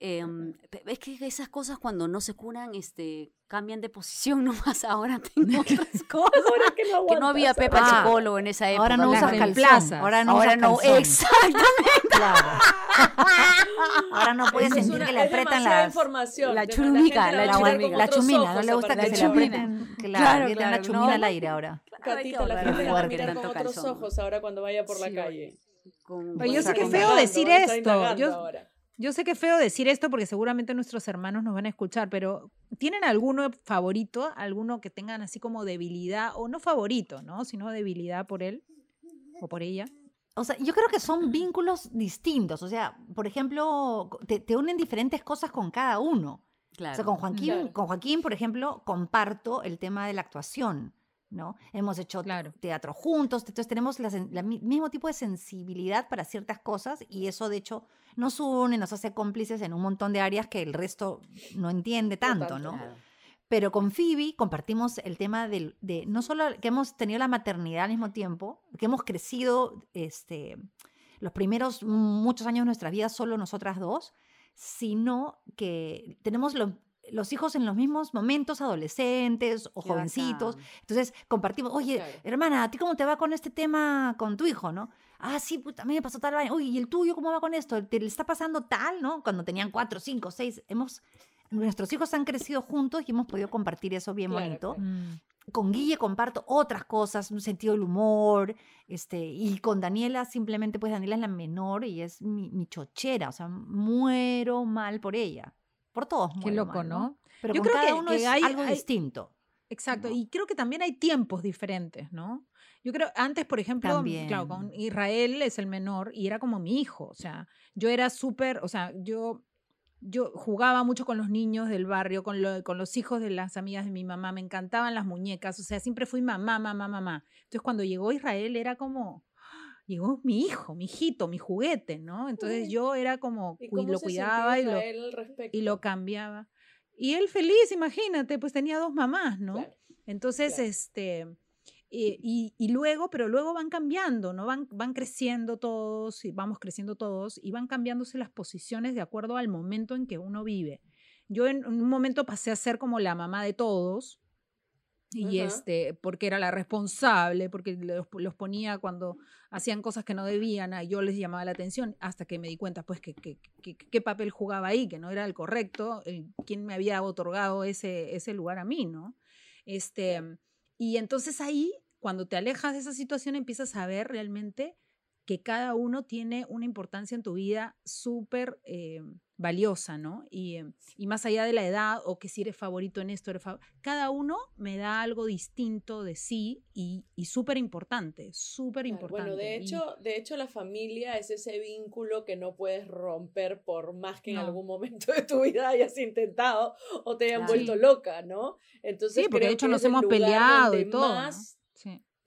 Em, es que esas cosas cuando no se curan, este, cambian de posición nomás. Ahora tengo otras cosas.
Ahora que no
que no había. Pepa
Ah,
psicólogo en esa época.
Ahora no usas calzón. Ahora no
Ahora
usas
no,
calzón.
exactamente.
Claro. Ahora no
es
sentir
una-
que le
es
aprietan
demasiada
las...
información.
la churumica, la
La
otros
chumina, no le
a
gusta que se le
ahora.
aprieten. Claro,
Claro,
que tengan la
claro,
chumina
no.
al aire ahora.
Catita, la gente la va a mirar con otros ojos ahora cuando vaya por la calle.
Yo sé que
sacón.
feo decir esto. Yo-. Yo sé que es feo decir esto porque seguramente nuestros hermanos nos van a escuchar, pero ¿tienen alguno favorito? ¿Alguno que tengan así como debilidad? O no favorito, ¿no? Sino debilidad por él o por ella.
O sea, yo creo que son vínculos distintos. O sea, por ejemplo, te, te unen diferentes cosas con cada uno.
Claro.
O sea, con Joaquín,
Claro.
con Joaquín, por ejemplo, comparto el tema de la actuación, ¿no? Hemos hecho
Claro.
teatro juntos, entonces tenemos mi- mismo tipo de sensibilidad para ciertas cosas y eso, de hecho, nos une, nos hace cómplices en un montón de áreas que el resto no entiende tanto,
tanto.
¿no?
Claro.
Pero con Phoebe compartimos el tema del- de, no solo que hemos tenido la maternidad al mismo tiempo, que hemos crecido este, los primeros muchos años de nuestra vida solo nosotras dos, sino que tenemos los, los hijos en los mismos momentos, adolescentes o
Qué
jovencitos.
bacán.
Entonces compartimos, oye,
Claro.
hermana, ¿a ti cómo te va con este tema con tu hijo, no? Ah, sí, puta, a mí me pasó tal vaina. Oye, ¿y el tuyo cómo va con esto? ¿Te le está pasando tal, no? Cuando tenían cuatro, cinco, seis. Hemos, nuestros hijos han crecido juntos y hemos podido compartir eso bien
Claro,
bonito.
claro.
Con Guille comparto otras cosas, un sentido del humor, este, y con Daniela simplemente, pues Daniela es la menor y es mi, mi chochera, o sea, muero mal por ella. Por todos
Qué
muero
loco,
mal,
¿no?
Pero
Yo
con
creo
cada
que-
uno
que
es
hay-
algo
hay-
distinto.
Exacto,
¿no?
y creo que también hay tiempos diferentes, ¿no? Yo creo, antes, por ejemplo, claro, con
También.
Israel es el menor y era como mi hijo, o sea, yo era súper, o sea, yo, yo jugaba mucho con los niños del barrio, con, lo- con los hijos de las amigas de mi mamá, me encantaban las muñecas, o sea, siempre fui mamá, mamá, mamá. Entonces, cuando llegó Israel era como, llegó mi hijo, mi hijito, mi juguete, ¿no? Entonces yo era como,
¿Y cómo
lo
se
cuidaba y lo, y cambiaba. Y él feliz, imagínate, pues tenía dos mamás, ¿no?
Claro.
Entonces,
claro.
este, y, y- y luego, pero luego van cambiando, ¿no? Van, van creciendo todos y vamos creciendo todos y van cambiándose las posiciones de acuerdo al momento en que uno vive. Yo en, un momento pasé a ser como la mamá de todos. Y este, porque era la responsable, porque los, los ponía cuando hacían cosas que no debían, yo les llamaba la atención, hasta que me di cuenta, pues, que, que- que- qué papel jugaba ahí, que no era el correcto, el, quién me había otorgado ese, ese lugar a mí, ¿no? Este, y entonces ahí, cuando te alejas de esa situación, empiezas a ver realmente que cada uno tiene una importancia en tu vida súper eh, valiosa, ¿no? Y, eh, y más allá de la edad o que si eres favorito en esto, eres cada uno me da algo distinto de sí y, y súper importante, súper importante.
Bueno, de
Y-
hecho, de hecho la familia es ese vínculo que no puedes romper por más que en algún momento de tu vida hayas intentado o te hayan
Claro.
vuelto loca, ¿no? Entonces
sí, porque de hecho
que
nos hemos peleado y todo.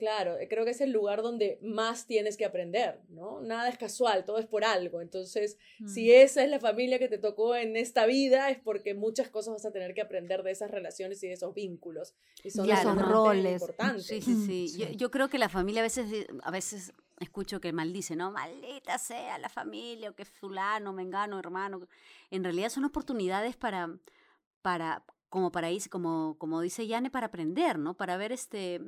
Claro, eh, creo que es el lugar donde más tienes que aprender, ¿no? Nada es casual, todo es por algo. Entonces, si
Mm.
esa es la familia que te tocó en esta vida, es porque muchas cosas vas a tener que aprender de esas relaciones y de esos vínculos. Y son
roles.
importantes.
Sí, sí, sí. Yo,
Sí.
yo creo que la familia a veces, a veces escucho que maldice, ¿no? Maldita sea la familia, o que fulano, mengano, hermano. En realidad son oportunidades para, para, como para irse, como, como dice Yane, para aprender, ¿no? Para ver este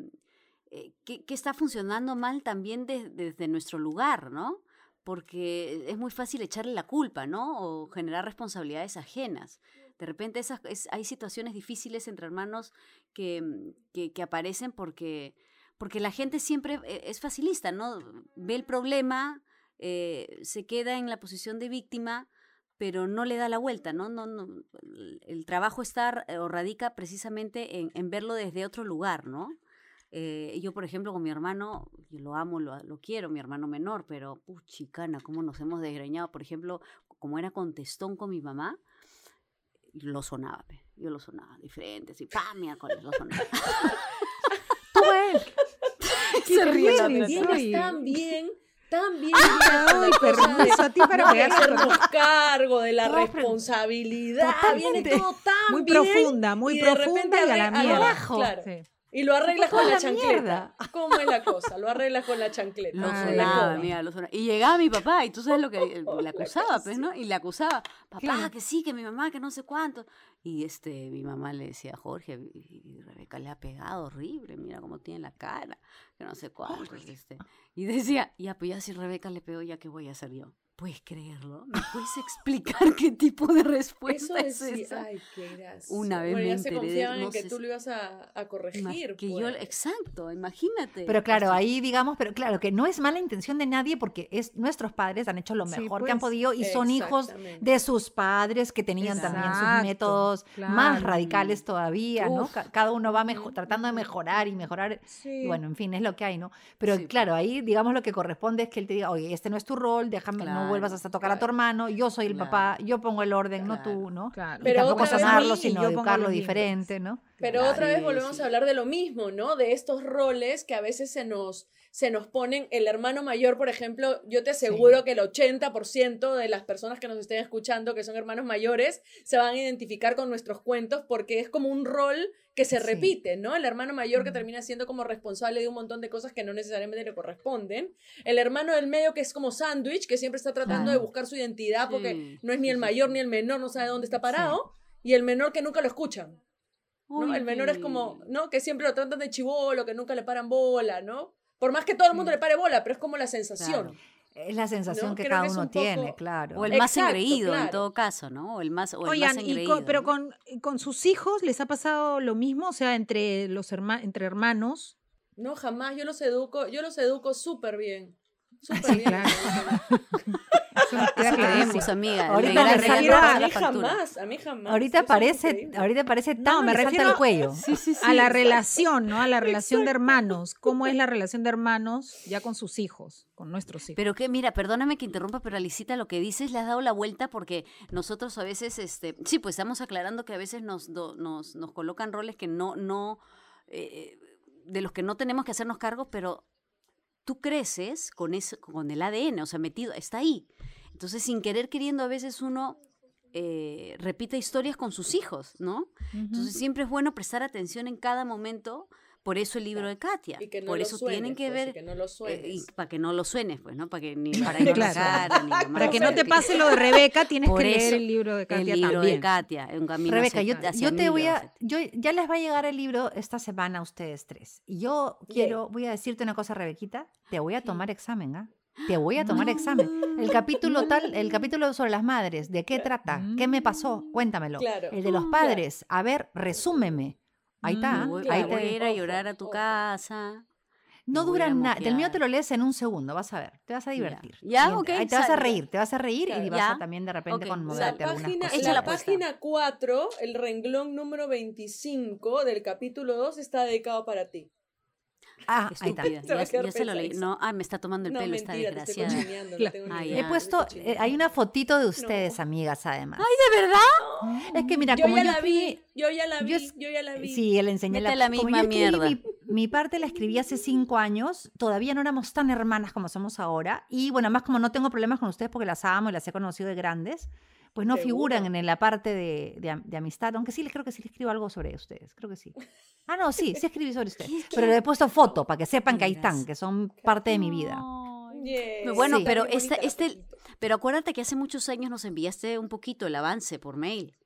eh, qué, qué está funcionando mal también de- desde nuestro lugar, ¿no? Porque es muy fácil echarle la culpa, ¿no? O generar responsabilidades ajenas. De repente esas, es- hay situaciones difíciles entre hermanos que, mm, que, que aparecen porque, porque la gente siempre eh, es facilista, ¿no? Ve el problema, eh, se queda en la posición de víctima, pero no le da la vuelta, ¿no? no, no el- el trabajo está eh, o radica precisamente en, en verlo desde otro lugar, ¿no? Eh, yo, por ejemplo, con mi hermano, yo lo amo, lo, lo quiero, mi hermano menor, pero, puchicana, cómo nos hemos desgreñado. Por ejemplo, como era contestón con mi mamá, lo sonaba, yo lo sonaba diferente, así, ¡pam! lo sonaba.
Tú, él.
Se ríe.
Ay,
la cosa de-
permiso a ti para
no,
pegarle,
cargo de la
pre-
responsabilidad. Viene todo tan
Muy
bien,
profunda, muy
y de
profunda
repente
y a la mierda.
abajo, claro.
Sí.
Y lo arreglas con la
la
chancleta. ¿Cómo es la cosa? Lo arreglas con la chancleta.
Lo sonaba, mira, lo sonaba. Y llegaba mi papá, y tú sabes lo que le
la
acusaba, pues, ¿no? Y le acusaba, papá,
Claro.
que sí, que mi mamá, que no sé cuánto. Y este, mi mamá le decía, Jorge, y- y Rebeca le ha pegado horrible, mira cómo tiene la cara, que no sé cuánto. Este. Y decía, ya, pues ya si Rebeca le pegó, ya qué voy a hacer yo. ¿Puedes creerlo? ¿Me puedes explicar qué tipo de
Eso
respuesta es, esa?
ay, qué.
Una vez
bueno,
me
ya se
enteré de-
confiaban
no
en que
sé
tú lo ibas a, corregir.
que yo,
pues.
exacto, imagínate.
Pero claro, ahí digamos, pero claro, que no es mala intención de nadie porque es nuestros padres han hecho lo
Sí,
mejor que han
pues,
podido y son hijos de sus padres que tenían también sus métodos más radicales todavía, ¿no?
Uf.
Cada uno va mejo-
Ujú,
tratando de mejorar y mejorar.
Sí.
Y bueno, en fin, es lo que hay, ¿no? Pero
Sí,
claro, ahí digamos lo que corresponde es que él te diga, oye, este no es tu rol, déjame, no vuelvas hasta tocar a tu hermano, yo soy el papá, yo pongo el orden, no tú, ¿no?
Claro.
Y
Pero
tampoco sanarlo, sino educarlo diferente, ¿no?
Pero
Claro,
otra vez volvemos
sí.
a hablar de lo mismo, ¿no? De estos roles que a veces se nos, se nos ponen. El hermano mayor, por ejemplo, yo te aseguro que el 80% de las personas que nos estén escuchando, que son hermanos mayores, se van a identificar con nuestros cuentos porque es como un rol que se
Sí.
repite, ¿no? El hermano mayor que termina siendo como responsable de un montón de cosas que no necesariamente le corresponden. El hermano del medio que es como sándwich, que siempre está tratando de buscar su identidad porque
Sí,
no es ni el mayor ni el menor, no sabe dónde está parado. Y el menor que nunca lo escuchan. ¿No?
Uy,
El menor es como, ¿no? Que siempre lo tratan de chivolo, que nunca le paran bola, ¿no? Por más que todo el mundo le pare bola, pero es como la sensación.
Claro.
Es la sensación
¿No?
que
Creo
cada
que
uno
un poco-
tiene, claro.
O el más
Exacto,
engreído, en todo caso, ¿no? O el más, o el
Oigan,
más
y
engreído.
con- pero con, con sus hijos les ha pasado lo mismo, o sea, entre los herma entre hermanos.
No, jamás, yo los educo, yo los educo súper bien. Súper bien.
claro.
Amiga.
Ahorita me refiero a-
mí jamás, a mí jamás.
Ahorita
Eso
parece, ahorita parece
No, me
me
refiero
el cuello.
Sí, sí, sí.
a la
exacto.
relación, ¿no? A la relación de hermanos. ¿Cómo es la relación de hermanos ya con sus hijos, con nuestros hijos?
Pero que, mira, perdóname que interrumpa, pero Alicita, lo que dices le has dado la vuelta porque nosotros a veces, este, sí, pues estamos aclarando que a veces nos, do- nos, nos colocan roles que no, no, eh, de los que no tenemos que hacernos cargo, pero tú creces con, eso, con el ADN, o sea, metido, está ahí. Entonces, sin querer queriendo, a veces uno eh, repite historias con sus hijos, ¿no? Entonces, siempre es bueno prestar atención en cada momento. Por eso el libro de Katia.
Y que no
Por
lo
eso
suenes,
tienen que
pues, y
ver.
que no lo
eh, y
suenes.
para que no lo suenes, pues, ¿no? Para que ni para
Claro.
cara, ni
que
a
no te pase lo de Rebeca, tienes
Por
que leer el libro de Katia
el libro
también.
de Katia, un camino
Rebeca, yo,
hacia- hacia
yo te voy a, yo ya les va a llegar el libro esta semana a ustedes tres. Y yo quiero, voy a decirte una cosa, Rebequita, te voy a tomar examen, ¿ah? Te voy a tomar examen. El capítulo tal, el capítulo sobre las madres, ¿de qué trata? ¿Qué me pasó? Cuéntamelo.
Claro.
El de los
Claro.
padres, a ver, resúmeme. Ahí está,
Me voy,
ahí
me voy a ir a llorar a tu casa.
No dura nada. El mío te lo lees en un segundo, vas a ver. Te vas a divertir.
Ya, ok,
ahí te vas a reír, te vas a reír
Claro.
y vas
Ya,
a también de repente
ok.
La
conmoverte algunas
página, la
la apuesta.
página 4, el renglón número 25 del capítulo 2 está dedicado para ti.
Ah, ahí está.
Te
Ya, ya se lo leí. No, ah, me está tomando el
no,
pelo esta
mentira, te estoy
desgraciada.
no tengo ni
Ah.
He
te
puesto,
estoy
eh, hay una fotito de ustedes, amigas, además.
¿De verdad?
Es que mira,
Yo
como
ya
yo
la vi, yo ya la vi,
yo
yo, ya la vi.
sí, él enseñé
la
como
misma
yo escribí
mierda.
Mi, mi parte la escribí hace cinco años, todavía no éramos tan hermanas como somos ahora, y bueno, además como no tengo problemas con ustedes porque las amo y las he conocido de grandes, pues no
Seguro.
figuran en la parte de, de de amistad, aunque sí, les creo que sí les escribo algo sobre ustedes, creo que sí. Ah, no, sí, sí escribí sobre ustedes, pero le he puesto foto para que sepan que ahí están, que son parte de mi vida.
Yes.
Bueno,
Sí.
pero esta, este,
fotito.
pero acuérdate que hace muchos años nos enviaste un poquito el avance por mail.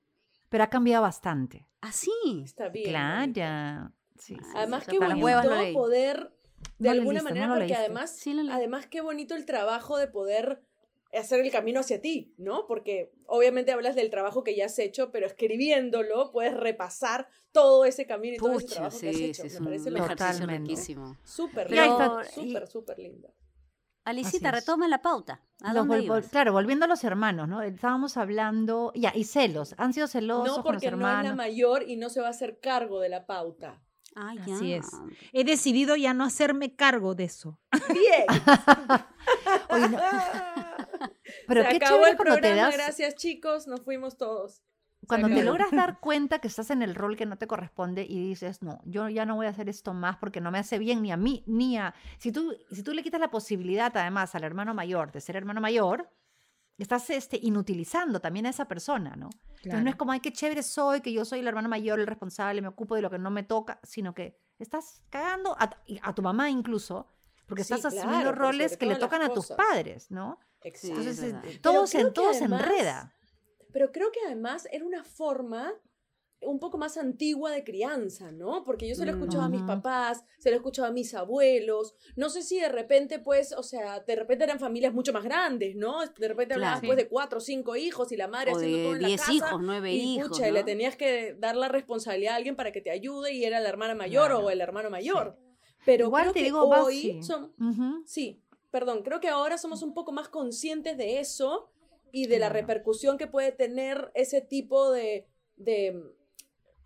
Pero ha cambiado bastante.
Ah, sí.
Está bien.
Claro. Sí, sí,
Además, qué
bonito.
poder, de
No
alguna
leíste,
manera,
no
porque además, además qué bonito el trabajo de poder hacer el camino hacia ti, ¿no? Porque obviamente hablas del trabajo que ya has hecho, pero escribiéndolo puedes repasar todo ese camino y todo ese trabajo que has
sí,
hecho.
sí, es
Me
un
parece lo
ejercicio
Totalmente.
súper lindo, súper, súper lindo.
Alicita,
Así
retoma la pauta. ¿A
Los
dónde
vol-
ibas?
claro, volviendo a los hermanos, ¿no? Estábamos hablando, ya, y celos, han sido celosos
No
con los
porque no es la mayor y no se va a hacer cargo de la pauta.
Ah,
Así
ya.
es. He decidido ya no hacerme cargo de eso.
Bien.
Oye, no, pero
se
qué
acabó
chévere
el
cuando te
programa,
das,
gracias chicos, nos fuimos todos.
Cuando te logras dar cuenta que estás en el rol que no te corresponde y dices, no, yo ya no voy a hacer esto más porque no me hace bien ni a mí ni a... Si tú, si tú le quitas la posibilidad además al hermano mayor de ser hermano mayor, estás este, inutilizando también a esa persona, ¿no? Entonces no es como, ay, qué chévere soy, que yo soy el hermano mayor, el responsable, me ocupo de lo que no me toca, sino que estás cagando a tu mamá incluso, porque
Sí,
estás
claro,
asumiendo roles que le tocan a tus padres, ¿no?
Exacto.
Entonces, eh, todo, se, todo enreda.
Pero creo que además era una forma un poco más antigua de crianza, ¿no? Porque yo se lo
Mm.
escuchado a mis papás, se lo he escuchado a mis abuelos. No sé si de repente, pues, o sea, de repente eran familias mucho más grandes, ¿no? De repente hablabas
Claro.
pues de cuatro o cinco hijos y la madre
O
haciendo todo en la
10
casa.
hijos, 9
y,
hijos.
pucha, y le
¿no?
tenías que dar la responsabilidad a alguien para que te ayude y era la hermana mayor
Claro.
o el hermano mayor. Pero
Igual
creo
te
que
digo,
hoy
sí.
perdón, creo que ahora somos un poco más conscientes de eso y de la repercusión que puede tener ese tipo de, de,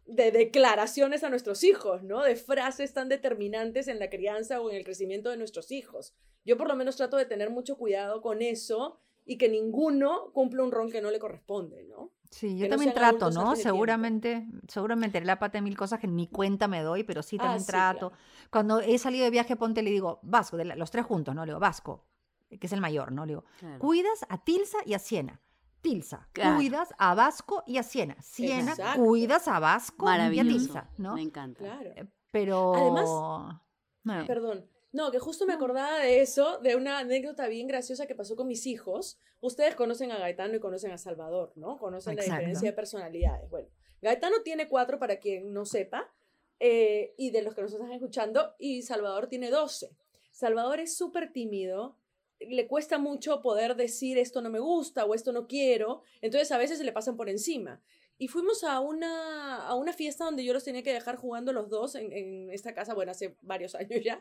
de declaraciones a nuestros hijos, ¿no? De frases tan determinantes en la crianza o en el crecimiento de nuestros hijos. Yo por lo menos trato de tener mucho cuidado con eso y que ninguno cumpla un rol que no le corresponde, ¿no?
Sí, yo también trato, ¿no? Seguramente, seguramente la pata de mil cosas que ni cuenta me doy, pero sí
Ah,
también
sí,
trato.
claro.
Cuando he salido de viaje, ponte, le digo, Vasco, de la- los tres juntos, ¿no? Le digo, Vasco, que es el mayor, ¿no? Le digo,
Claro.
cuidas a Tilsa y a Siena. Tilsa,
Claro.
cuidas a Vasco y a Siena. Siena,
Exacto.
cuidas a Vasco y a. Tilsa, ¿no?
Me encanta.
Claro.
Pero...
Además-
no.
Perdón. No, que justo me acordaba de eso, de una anécdota bien graciosa que pasó con mis hijos. Ustedes conocen a Gaetano y conocen a Salvador, ¿no? Conocen la diferencia de personalidades. Bueno, Gaetano tiene cuatro, para quien no sepa, eh, y de los que nos están escuchando, y Salvador tiene doce. Salvador es súper tímido, le cuesta mucho poder decir esto no me gusta o esto no quiero, entonces a veces se le pasan por encima. Y fuimos a una, a una fiesta donde yo los tenía que dejar jugando los dos en, en esta casa, bueno, hace varios años ya.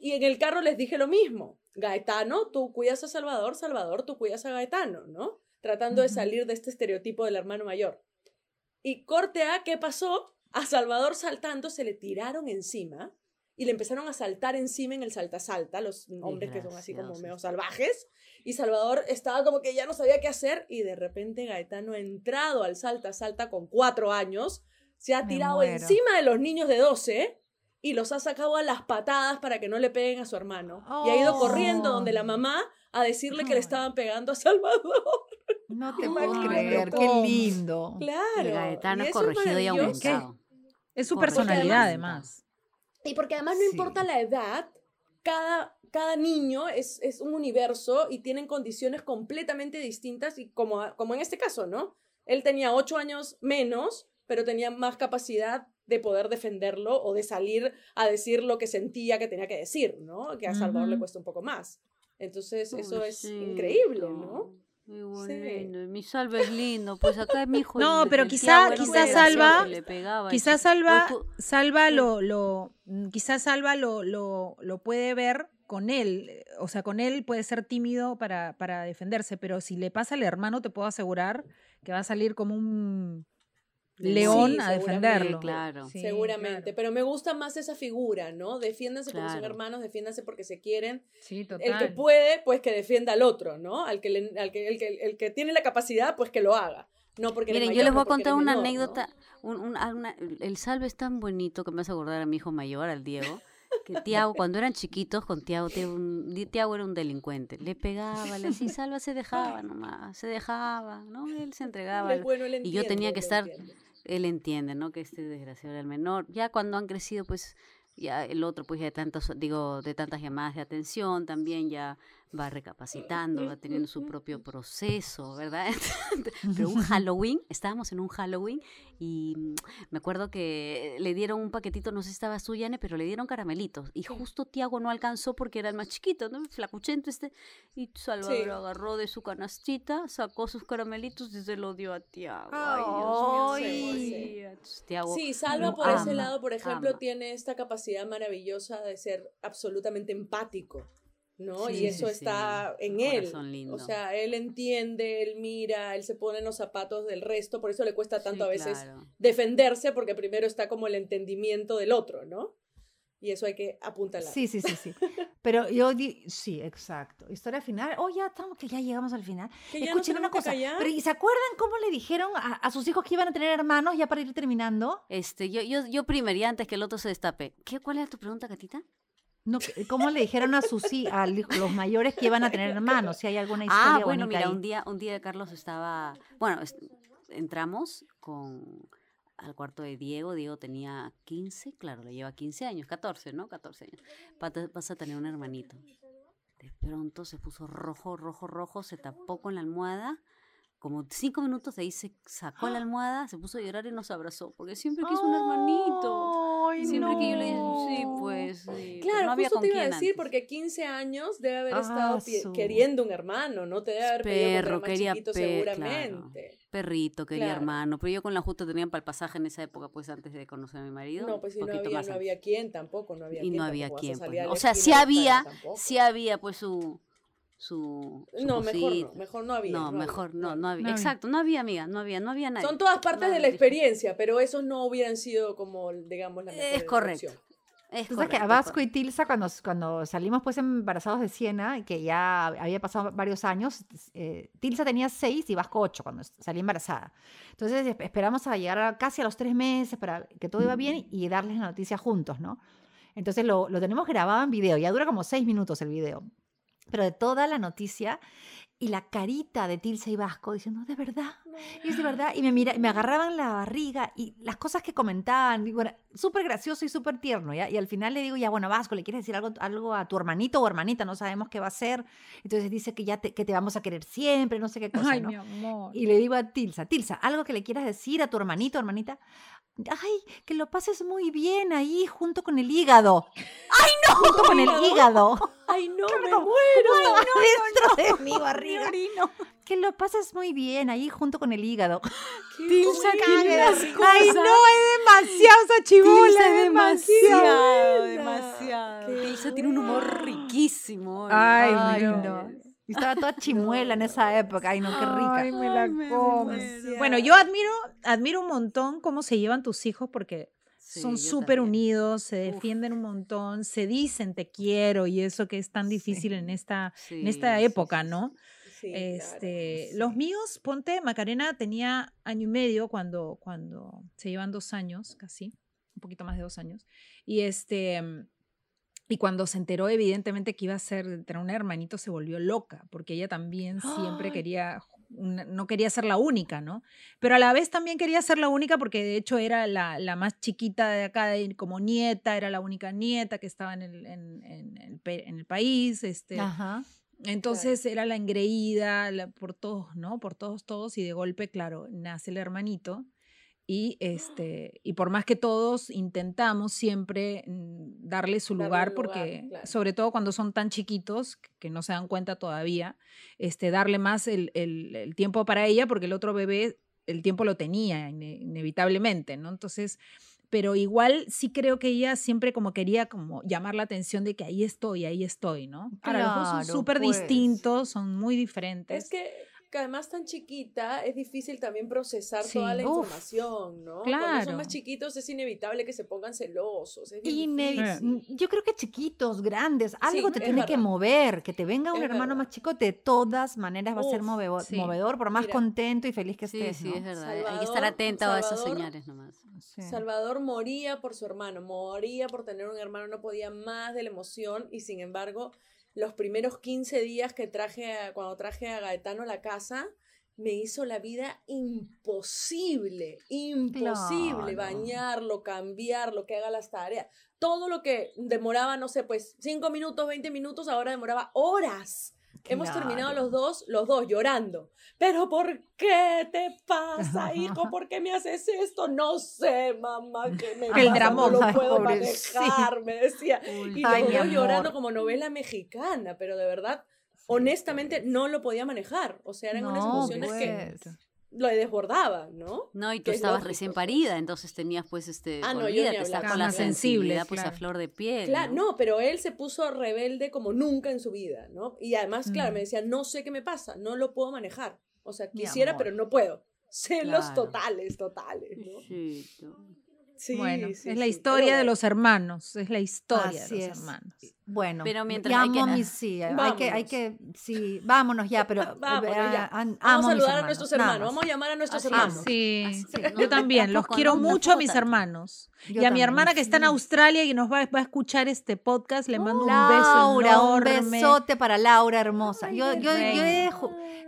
Y en el carro les dije lo mismo. Gaetano, tú cuidas a Salvador, Salvador, tú cuidas a Gaetano, ¿no? Tratando de salir de este estereotipo del hermano mayor. Y corte A, ¿qué pasó? A Salvador saltando se le tiraron encima y le empezaron a saltar encima en el salta-salta, los hombres que son así como medio salvajes. Y Salvador estaba como que ya no sabía qué hacer y de repente Gaetano ha entrado al salta-salta con cuatro años, se ha
Me
tirado
muero.
encima de los niños de 12 y los ha sacado a las patadas para que no le peguen a su hermano. Y ha ido corriendo donde la mamá a decirle que le estaban pegando a Salvador.
No te puedo
qué
creer, qué lindo.
Claro.
El Gaetano es corregido y aumentado.
Es su personalidad,
además-
además.
Y porque además no
Sí.
importa la edad, cada, cada niño es, es un universo y tienen condiciones completamente distintas y como, como en este caso, ¿no? Él tenía ocho años menos, pero tenía más capacidad de poder defenderlo o de salir a decir lo que sentía que tenía que decir, ¿no? Que a Salvador le cuesta un poco más. Entonces, eso es increíble, ¿no?
Muy
Sí.
bonito. Mi salva es lindo. Pues acá mi hijo.
No, pero quizá- quizá Salva-
sí.
Salva, Salva lo, lo, quizás Salva lo, lo, lo puede ver con él. O sea, con él puede ser tímido para, para defenderse, pero si le pasa al hermano, te puedo asegurar que va a salir como un león
Sí,
a defenderlo.
claro.
Sí,
Seguramente,
claro.
pero me gusta más esa figura, ¿no? Defiéndanse porque son
Claro.
hermanos, defiéndanse porque se quieren.
Sí,
El que
total.
puede, pues que defienda al otro, ¿no? Al que, le- al que, el, que, el que tiene la capacidad, pues que lo haga. No porque
Miren, yo les voy a contar una
menor, ¿no?
anécdota. un- un- a una- el salve es tan bonito que me hace acordar a mi hijo mayor, al Diego. Que Tiago, cuando eran chiquitos, con Tiago, Tiago, era un delincuente. Le pegaba, le decía, Salva se dejaba nomás, se dejaba, ¿no? Él se entregaba.
Bueno, él
y yo tenía que estar. Él entiende, ¿no? Que este desgraciado era el menor. Ya cuando han crecido, pues, ya el otro, pues, ya de tantos, digo, de tantas llamadas de atención, también ya va recapacitando, va teniendo su propio proceso, ¿verdad? Pero un Halloween, estábamos en un Halloween y me acuerdo que le dieron un paquetito, no sé si estaba Suyane, pero le dieron caramelitos. Y justo Tiago no alcanzó porque era el más chiquito, ¿no? Flacuchento este. Y Salvador
Sí.
agarró de su canastita, sacó sus caramelitos y se lo dio a Tiago.
Ay,
Ay, Dios mío, Tiago
Sí, Salva por ese lado, por ejemplo,
ama.
tiene esta capacidad maravillosa de ser absolutamente empático, ¿no?
Sí,
y eso
sí,
está
sí.
en él.
lindo.
O sea, él entiende, él mira, él se pone en los zapatos del resto, por eso le cuesta tanto
Sí,
a veces
claro.
defenderse, porque primero está como el entendimiento del otro, ¿no? Y eso hay que apuntalar.
Sí, sí, sí, sí. Pero yo di, sí, exacto. Historia final. Oh, ya estamos, que ya llegamos al final.
Que ya nos
Escuchen una cosa. Pero ¿y se acuerdan cómo le dijeron a, a sus hijos que iban a tener hermanos ya para ir terminando?
Este, yo, yo, yo primería antes que el otro se destape. ¿Qué, ¿Cuál era tu pregunta, Catita?
No, que- ¿Cómo le dijeron a sus a los mayores que iban a tener hermanos? Si hay alguna historia
Ah, bueno, mira,
ahí.
un día, un día Carlos estaba, bueno, entramos con al cuarto de Diego, Diego tenía 15, claro, le lleva 15 años, 14, ¿no? 14 años. Vas a tener un hermanito. De pronto se puso rojo, rojo, rojo, se tapó con la almohada. Como cinco minutos de ahí se sacó la almohada, se puso a llorar y nos abrazó, porque siempre quiso un hermanito.
Ay,
Siempre que yo le dije,
no.
sí, pues, sí,
Claro,
no había
justo
con
te iba a decir,
antes.
porque 15 años debe haber
Ah,
estado
su-
queriendo un hermano, no te debe haber pedido
Perro,
más
quería
chiquito
pe- claro.
seguramente.
Perrito, quería
Claro.
hermano, pero yo con la justa tenía para el pasaje en esa época, pues antes de conocer a mi marido.
No, pues si no había,
más
no había quien tampoco, no había
y
quien.
no había quien. pues, ¿no? O sea, sí había, sí había pues su su, su
No, mejor no, mejor no había.
No, mejor no, no había.
No había.
Exacto, no había amiga, no había, no había nadie.
Son todas partes
No
de la
había.
experiencia, pero esos no hubieran sido como, digamos, la mejor
Es correcto. Es
Tú sabes que
correcto,
a
es
Vasco y Tilsa, cuando, cuando salimos pues embarazados de Siena, que ya había pasado varios años, eh, Tilsa tenía seis y Vasco ocho cuando salí embarazada. Entonces esp- esperamos a llegar a casi a los tres meses para que todo iba bien y darles la noticia juntos, ¿no? Entonces lo, lo tenemos grabado en video, ya dura como seis minutos el video. Pero de toda la noticia y la carita de Tilsa y Vasco diciendo, de verdad, y es de verdad, y me, mira, me agarraban la barriga y las cosas que comentaban, digo, era súper gracioso y súper tierno, ¿ya? Y al final le digo, ya, bueno, Vasco, ¿le quieres decir algo, algo a tu hermanito o hermanita? No sabemos qué va a hacer. Entonces dice que ya te, que te vamos a querer siempre, no sé qué cosa,
Ay,
¿no?
mi amor.
Y le digo a Tilsa, Tilsa, algo que le quieras decir a tu hermanito o hermanita. Ay, que lo pases muy bien ahí junto con el hígado. ¡Ay, no! Junto con el hígado.
Ay, no, me
no.
muero.
Estaba dentro de mi barriga. Que lo pases muy bien ahí junto con el hígado.
Tilsa
¿Cómo
tiene
Ay, no, es demasiado esa chibola.
Tilsa
es
demasiado, demasiado.
Qué
Tilsa tiene un humor riquísimo.
Ay,
Ay,
no.
Y estaba toda chimuela en esa época. Ay, no, qué rica.
Ay, me la
Ay, me
como.
muero.
Bueno, yo admiro, admiro un montón cómo se llevan tus hijos porque
Sí,
son súper unidos, se
Uf.
defienden un montón, se dicen te quiero y eso que es tan difícil en esta, en esta época,
sí,
¿no?
Sí, claro.
Este, los míos, ponte, Macarena tenía año y medio cuando, cuando se llevan dos años casi. un poquito más de dos años. Y este... Y cuando se enteró, evidentemente, que iba a ser, tener un hermanito, se volvió loca, porque ella también siempre
Ay.
quería, no quería ser la única, ¿no? Pero a la vez también quería ser la única porque de hecho era la, la más chiquita de acá, como nieta, era la única nieta que estaba en el, en, en el, pe- en el país. Este,
Ajá.
entonces era la engreída la- por todos, ¿no? Por todos, todos, y de golpe, claro, nace el hermanito. Y, este, y por más que todos intentamos siempre mm, darle su
Darle
lugar, porque
claro.
sobre todo cuando son tan chiquitos, que- no se dan cuenta todavía, este, darle más el, el- el tiempo para ella, porque el otro bebé el tiempo lo tenía ine- inevitablemente, ¿no? Entonces, pero igual sí creo que ella siempre como quería como llamar la atención de que ahí estoy, ahí estoy, ¿no? Ahora, los dos son súper
pues.
distintos, son muy diferentes.
Es que, que además tan chiquita es difícil también procesar
Sí.
toda la
Uf.
información, ¿no? Cuando
Claro.
son más chiquitos es inevitable que se pongan celosos. Es
Inevi-. Mm, Yo creo que chiquitos, grandes, algo te tiene que mover, que te venga un
Es
hermano
verdad.
más chico, de todas maneras va a ser movedor,
sí.
movedor, por más
Mira.
contento y feliz que
Sí,
estés.
sí,
¿no?
es verdad. Hay que estar
Salvador-
atenta a esas
Salvador-
señales nomás.
Sí.
Salvador moría por su hermano, moría por tener un hermano, no podía más de la emoción y sin embargo, los primeros 15 días que traje, a- cuando traje a Gaetano a la casa, me hizo la vida imposible, imposible,
Claro.
bañarlo, cambiarlo, que haga las tareas. Todo lo que demoraba, no sé, pues 5 minutos, 20 minutos, ahora demoraba horas. Hemos terminado los dos, los dos llorando. Pero ¿por qué te pasa, hijo? ¿Por qué me haces esto? No sé, mamá, que me
El
pasa,
dramón.
no lo puedo
pobrecito.
manejar, me decía. Y
Ay,
dos llorando como novela mexicana, pero de verdad, honestamente, no lo podía manejar. O sea, eran unas emociones que
pues.
Lo desbordaban, ¿no?
No, y tú estabas recién parida, entonces tenías pues este,
Ah, no,
olvídate, estás
Claro,
con la sensibilidad pues a
claro.
flor de piel.
Claro,
¿no?
no, pero él se puso rebelde como nunca en su vida, ¿no? Y además, claro,
Mm.
me decía, no sé qué me pasa, no lo puedo manejar. O sea, quisiera, pero no puedo. Celos
Claro.
totales, totales, ¿no?
Sí.
Sí,
bueno,
sí,
es la
sí,
historia
pero
de los hermanos, es la historia
Así
de los
es.
hermanos.
Bueno,
Pero mientras hay que-
amo a mis- sí, hay que, hay
Vámonos.
que, sí, vámonos ya, pero
Vámonos,
eh,
ya. Vamos
amo
a saludar a nuestros hermanos, vamos a llamar a nuestros
Así
hermanos.
Sí,
Así,
yo también, los quiero mucho a mis hermanos.
Yo
y a mi hermana que está en. Australia y nos va, va a escuchar este podcast, le mando un beso
Laura, un
enorme.
besote para Laura hermosa.
Ay,
yo, yo,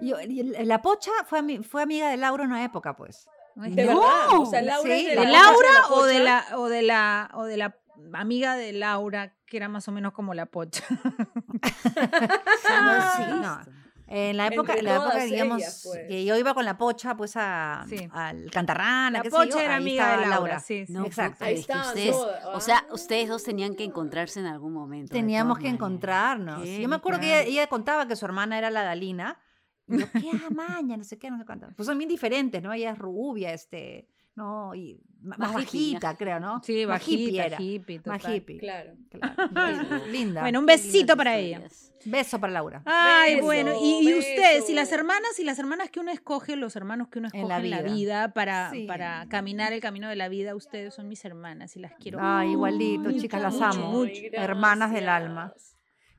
yo, yo- la pocha fue, fue amiga de Laura en una época, pues.
De
no.
verdad, o sea, Laura
Sí,
es
¿De
la
Laura
pocha
o de la o de la o de la amiga de Laura que era más o menos como la pocha?
Ah, sí, no. En la época, en la época digamos,
ellas, pues.
que yo iba con la pocha, pues, a,
Sí.
al Cantarrana,
La
qué sé yo,
pocha era
ahí
amiga de Laura, sí, sí.
No,
Exacto.
puedo
Ahí
creer, es que
estaban
ustedes,
todas,
o sea,
ah.
ustedes dos tenían que encontrarse en algún momento.
Teníamos que
maneras.
encontrarnos.
Qué
Yo me acuerdo que ella contaba que su hermana era la Dalina. Y yo, qué amaña, no sé qué, no sé cuánto. Pues son bien diferentes, ¿no? Ella es rubia, este, no, y más,
Más
bajita, creo, ¿no?
Sí,
Más
bajita,
Más hippie.
Claro.
Claro. Linda.
Bueno, un besito para ella.
Beso para Laura.
Ay,
Beso,
bueno, y, y ustedes, y las hermanas, y las hermanas que uno escoge, los hermanos que uno escoge
En
en
la vida.
para,
Sí.
para caminar el camino de la vida, ustedes son mis hermanas y las quiero.
Ay, igualito, chicas, las amo.
mucho.
Hermanas del alma.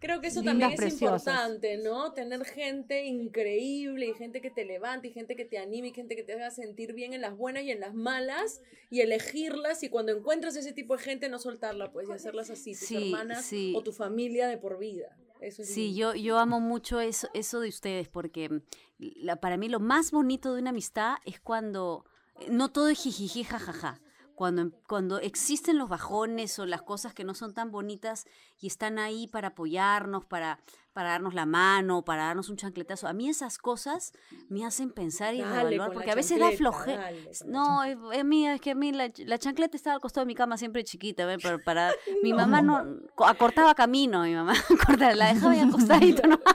Creo que eso
Lindas,
también es
preciosas.
importante, ¿no? Tener gente increíble y gente que te levante y gente que te anime y gente que te haga sentir bien en las buenas y en las malas y elegirlas y cuando encuentras ese tipo de gente no soltarla, pues, y hacerlas así, tus
Sí,
hermanas
sí.
o tu familia de por vida. Eso es
Sí,
lindo.
yo, yo amo mucho eso, eso de ustedes, porque la- para mí lo más bonito de una amistad es cuando eh, no todo es jijiji, jajaja. Cuando, em- cuando existen los bajones o las cosas que no son tan bonitas y están ahí para apoyarnos, para, para darnos la mano, para darnos un chancletazo. A mí esas cosas me hacen pensar y
la
porque a veces da flojera. No, es, es mí, es que a mí la, la chancleta estaba al costado de mi cama siempre chiquita. Para, para- mi mamá no co- acortaba camino, mi mamá cortaba, la dejaba ahí acostadito, ¿no?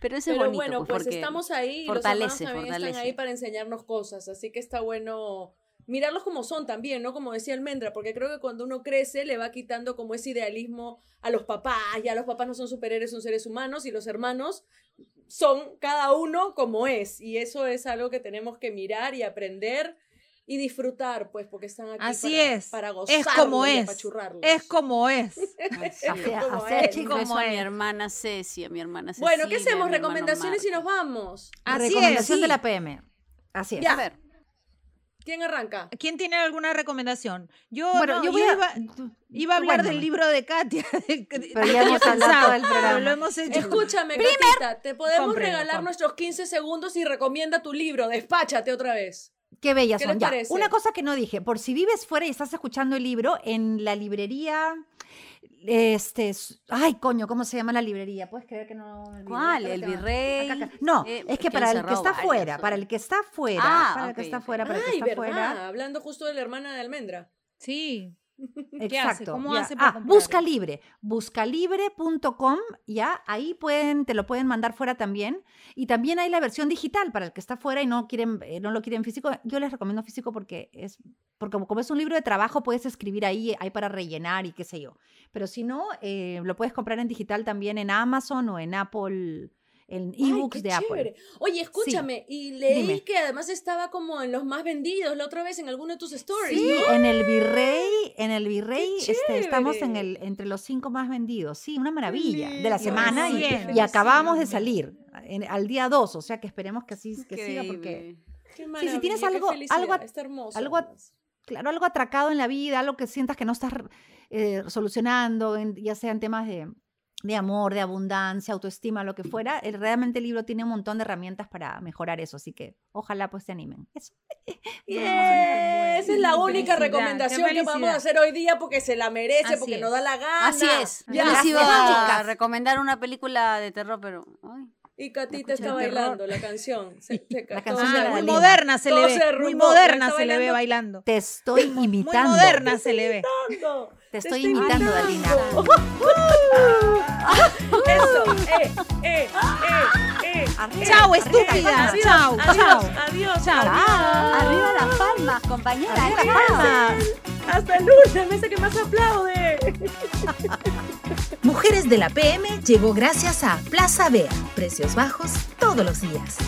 Pero eso es
Pero
bonito,
bueno,
pues,
pues
porque
estamos ahí
fortalece,
los también están
fortalece.
ahí para enseñarnos cosas, así que está bueno mirarlos como son también, ¿no? Como decía Almendra, porque creo que cuando uno crece le va quitando como ese idealismo a los papás, ya los papás no son superhéroes, son seres humanos y los hermanos son cada uno como es y eso es algo que tenemos que mirar y aprender y disfrutar, pues, porque están aquí
Así
para,
es.
para
Es
gozarlo
como
y
es.
apachurrarlos.
Es como es.
Sí.
Así-
como es.
es,
Un
chicos.
beso a mi
es.
hermana Ceci, a mi hermana Ceci.
Bueno, ¿qué hacemos? ¿Recomendaciones y nos vamos?
Así
Recomendación
es.
de la PM. Así es.
Ya.
A ver,
¿Quién arranca?
¿Quién tiene alguna recomendación? Yo,
Bueno,
no,
yo voy
yo
a-
iba, iba a hablar del libro de Katia. Pero
ya hemos hablado todo el programa.
Lo hemos hecho.
Escúchame, Catita, te podemos regalar nuestros 15 segundos y recomienda tu libro. Despáchate otra vez.
Qué bellas
¿Qué
son. Ya, una cosa que no dije, por si vives fuera y estás escuchando el libro, en la librería, este, ay, coño, ¿cómo se llama la librería? ¿Puedes creer que no? me olvidé?
¿Cuál? ¿El virrey?
Acá, acá. No,
Eh,
es que para el que está fuera,
hoy.
para el que está fuera,
Ah,
para el que está fuera, para el que está fuera.
Hablando justo de la hermana de Almendra.
Sí. ¿Qué
Exacto.
hace? ¿Cómo
ya.
hace para
ah? Busca Libre. Buscalibre.com, ya, ahí pueden, te lo pueden mandar fuera también. Y también hay la versión digital para el que está fuera y no quieren, eh, no lo quieren físico. Yo les recomiendo físico porque es, porque como, como es un libro de trabajo, puedes escribir ahí, hay para rellenar y qué sé yo. Pero si no, eh, lo puedes comprar en digital también en Amazon o en Apple, en ebooks de Apple.
chévere. Oye, escúchame, y leí
Dime.
que además estaba como en los más vendidos la otra vez en alguno de tus stories.
Sí,
¿no?
en el Virrey, en el Virrey,
¡Qué
este, estamos en el, entre los cinco más vendidos. Sí, una maravilla de la semana y, acabamos de salir en- al día 2, o sea que esperemos que así que siga porque.
Qué
Sí, si tienes algo- algo
está hermoso.
algo claro, algo atracado en la vida, algo que sientas que no estás eh, solucionando, en- ya sean temas de, de amor, de abundancia, autoestima, lo que fuera, el- realmente el libro tiene un montón de herramientas para mejorar eso, así que ojalá pues se animen. Eso.
Yeah, Esa es la única recomendación que vamos a hacer hoy día porque se la merece,
Así
porque
es.
nos da la gana.
Así es.
Ya,
Yo les iba a recomendar una película de terror, pero. ay.
Y Catita está bailando la canción. Se- se-
La canción la
muy moderna se le ve. muy moderna se le ve
bailando.
Te estoy
Muy
imitando.
moderna se le ve.
Te estoy imitando,
imitando.
Dalina.
Eso, eh, eh, eh, eh.
Arriba,
Chao,
arriba,
estúpida.
arriba.
Chao,
Adiós,
chao.
adiós,
Chao.
Arriba las palmas, compañera.
Arriba las
chao.
palmas.
Hasta el lunes, la mesa que más aplaude.
Mujeres de la PM llegó gracias a Plaza Bea. Precios bajos todos los días.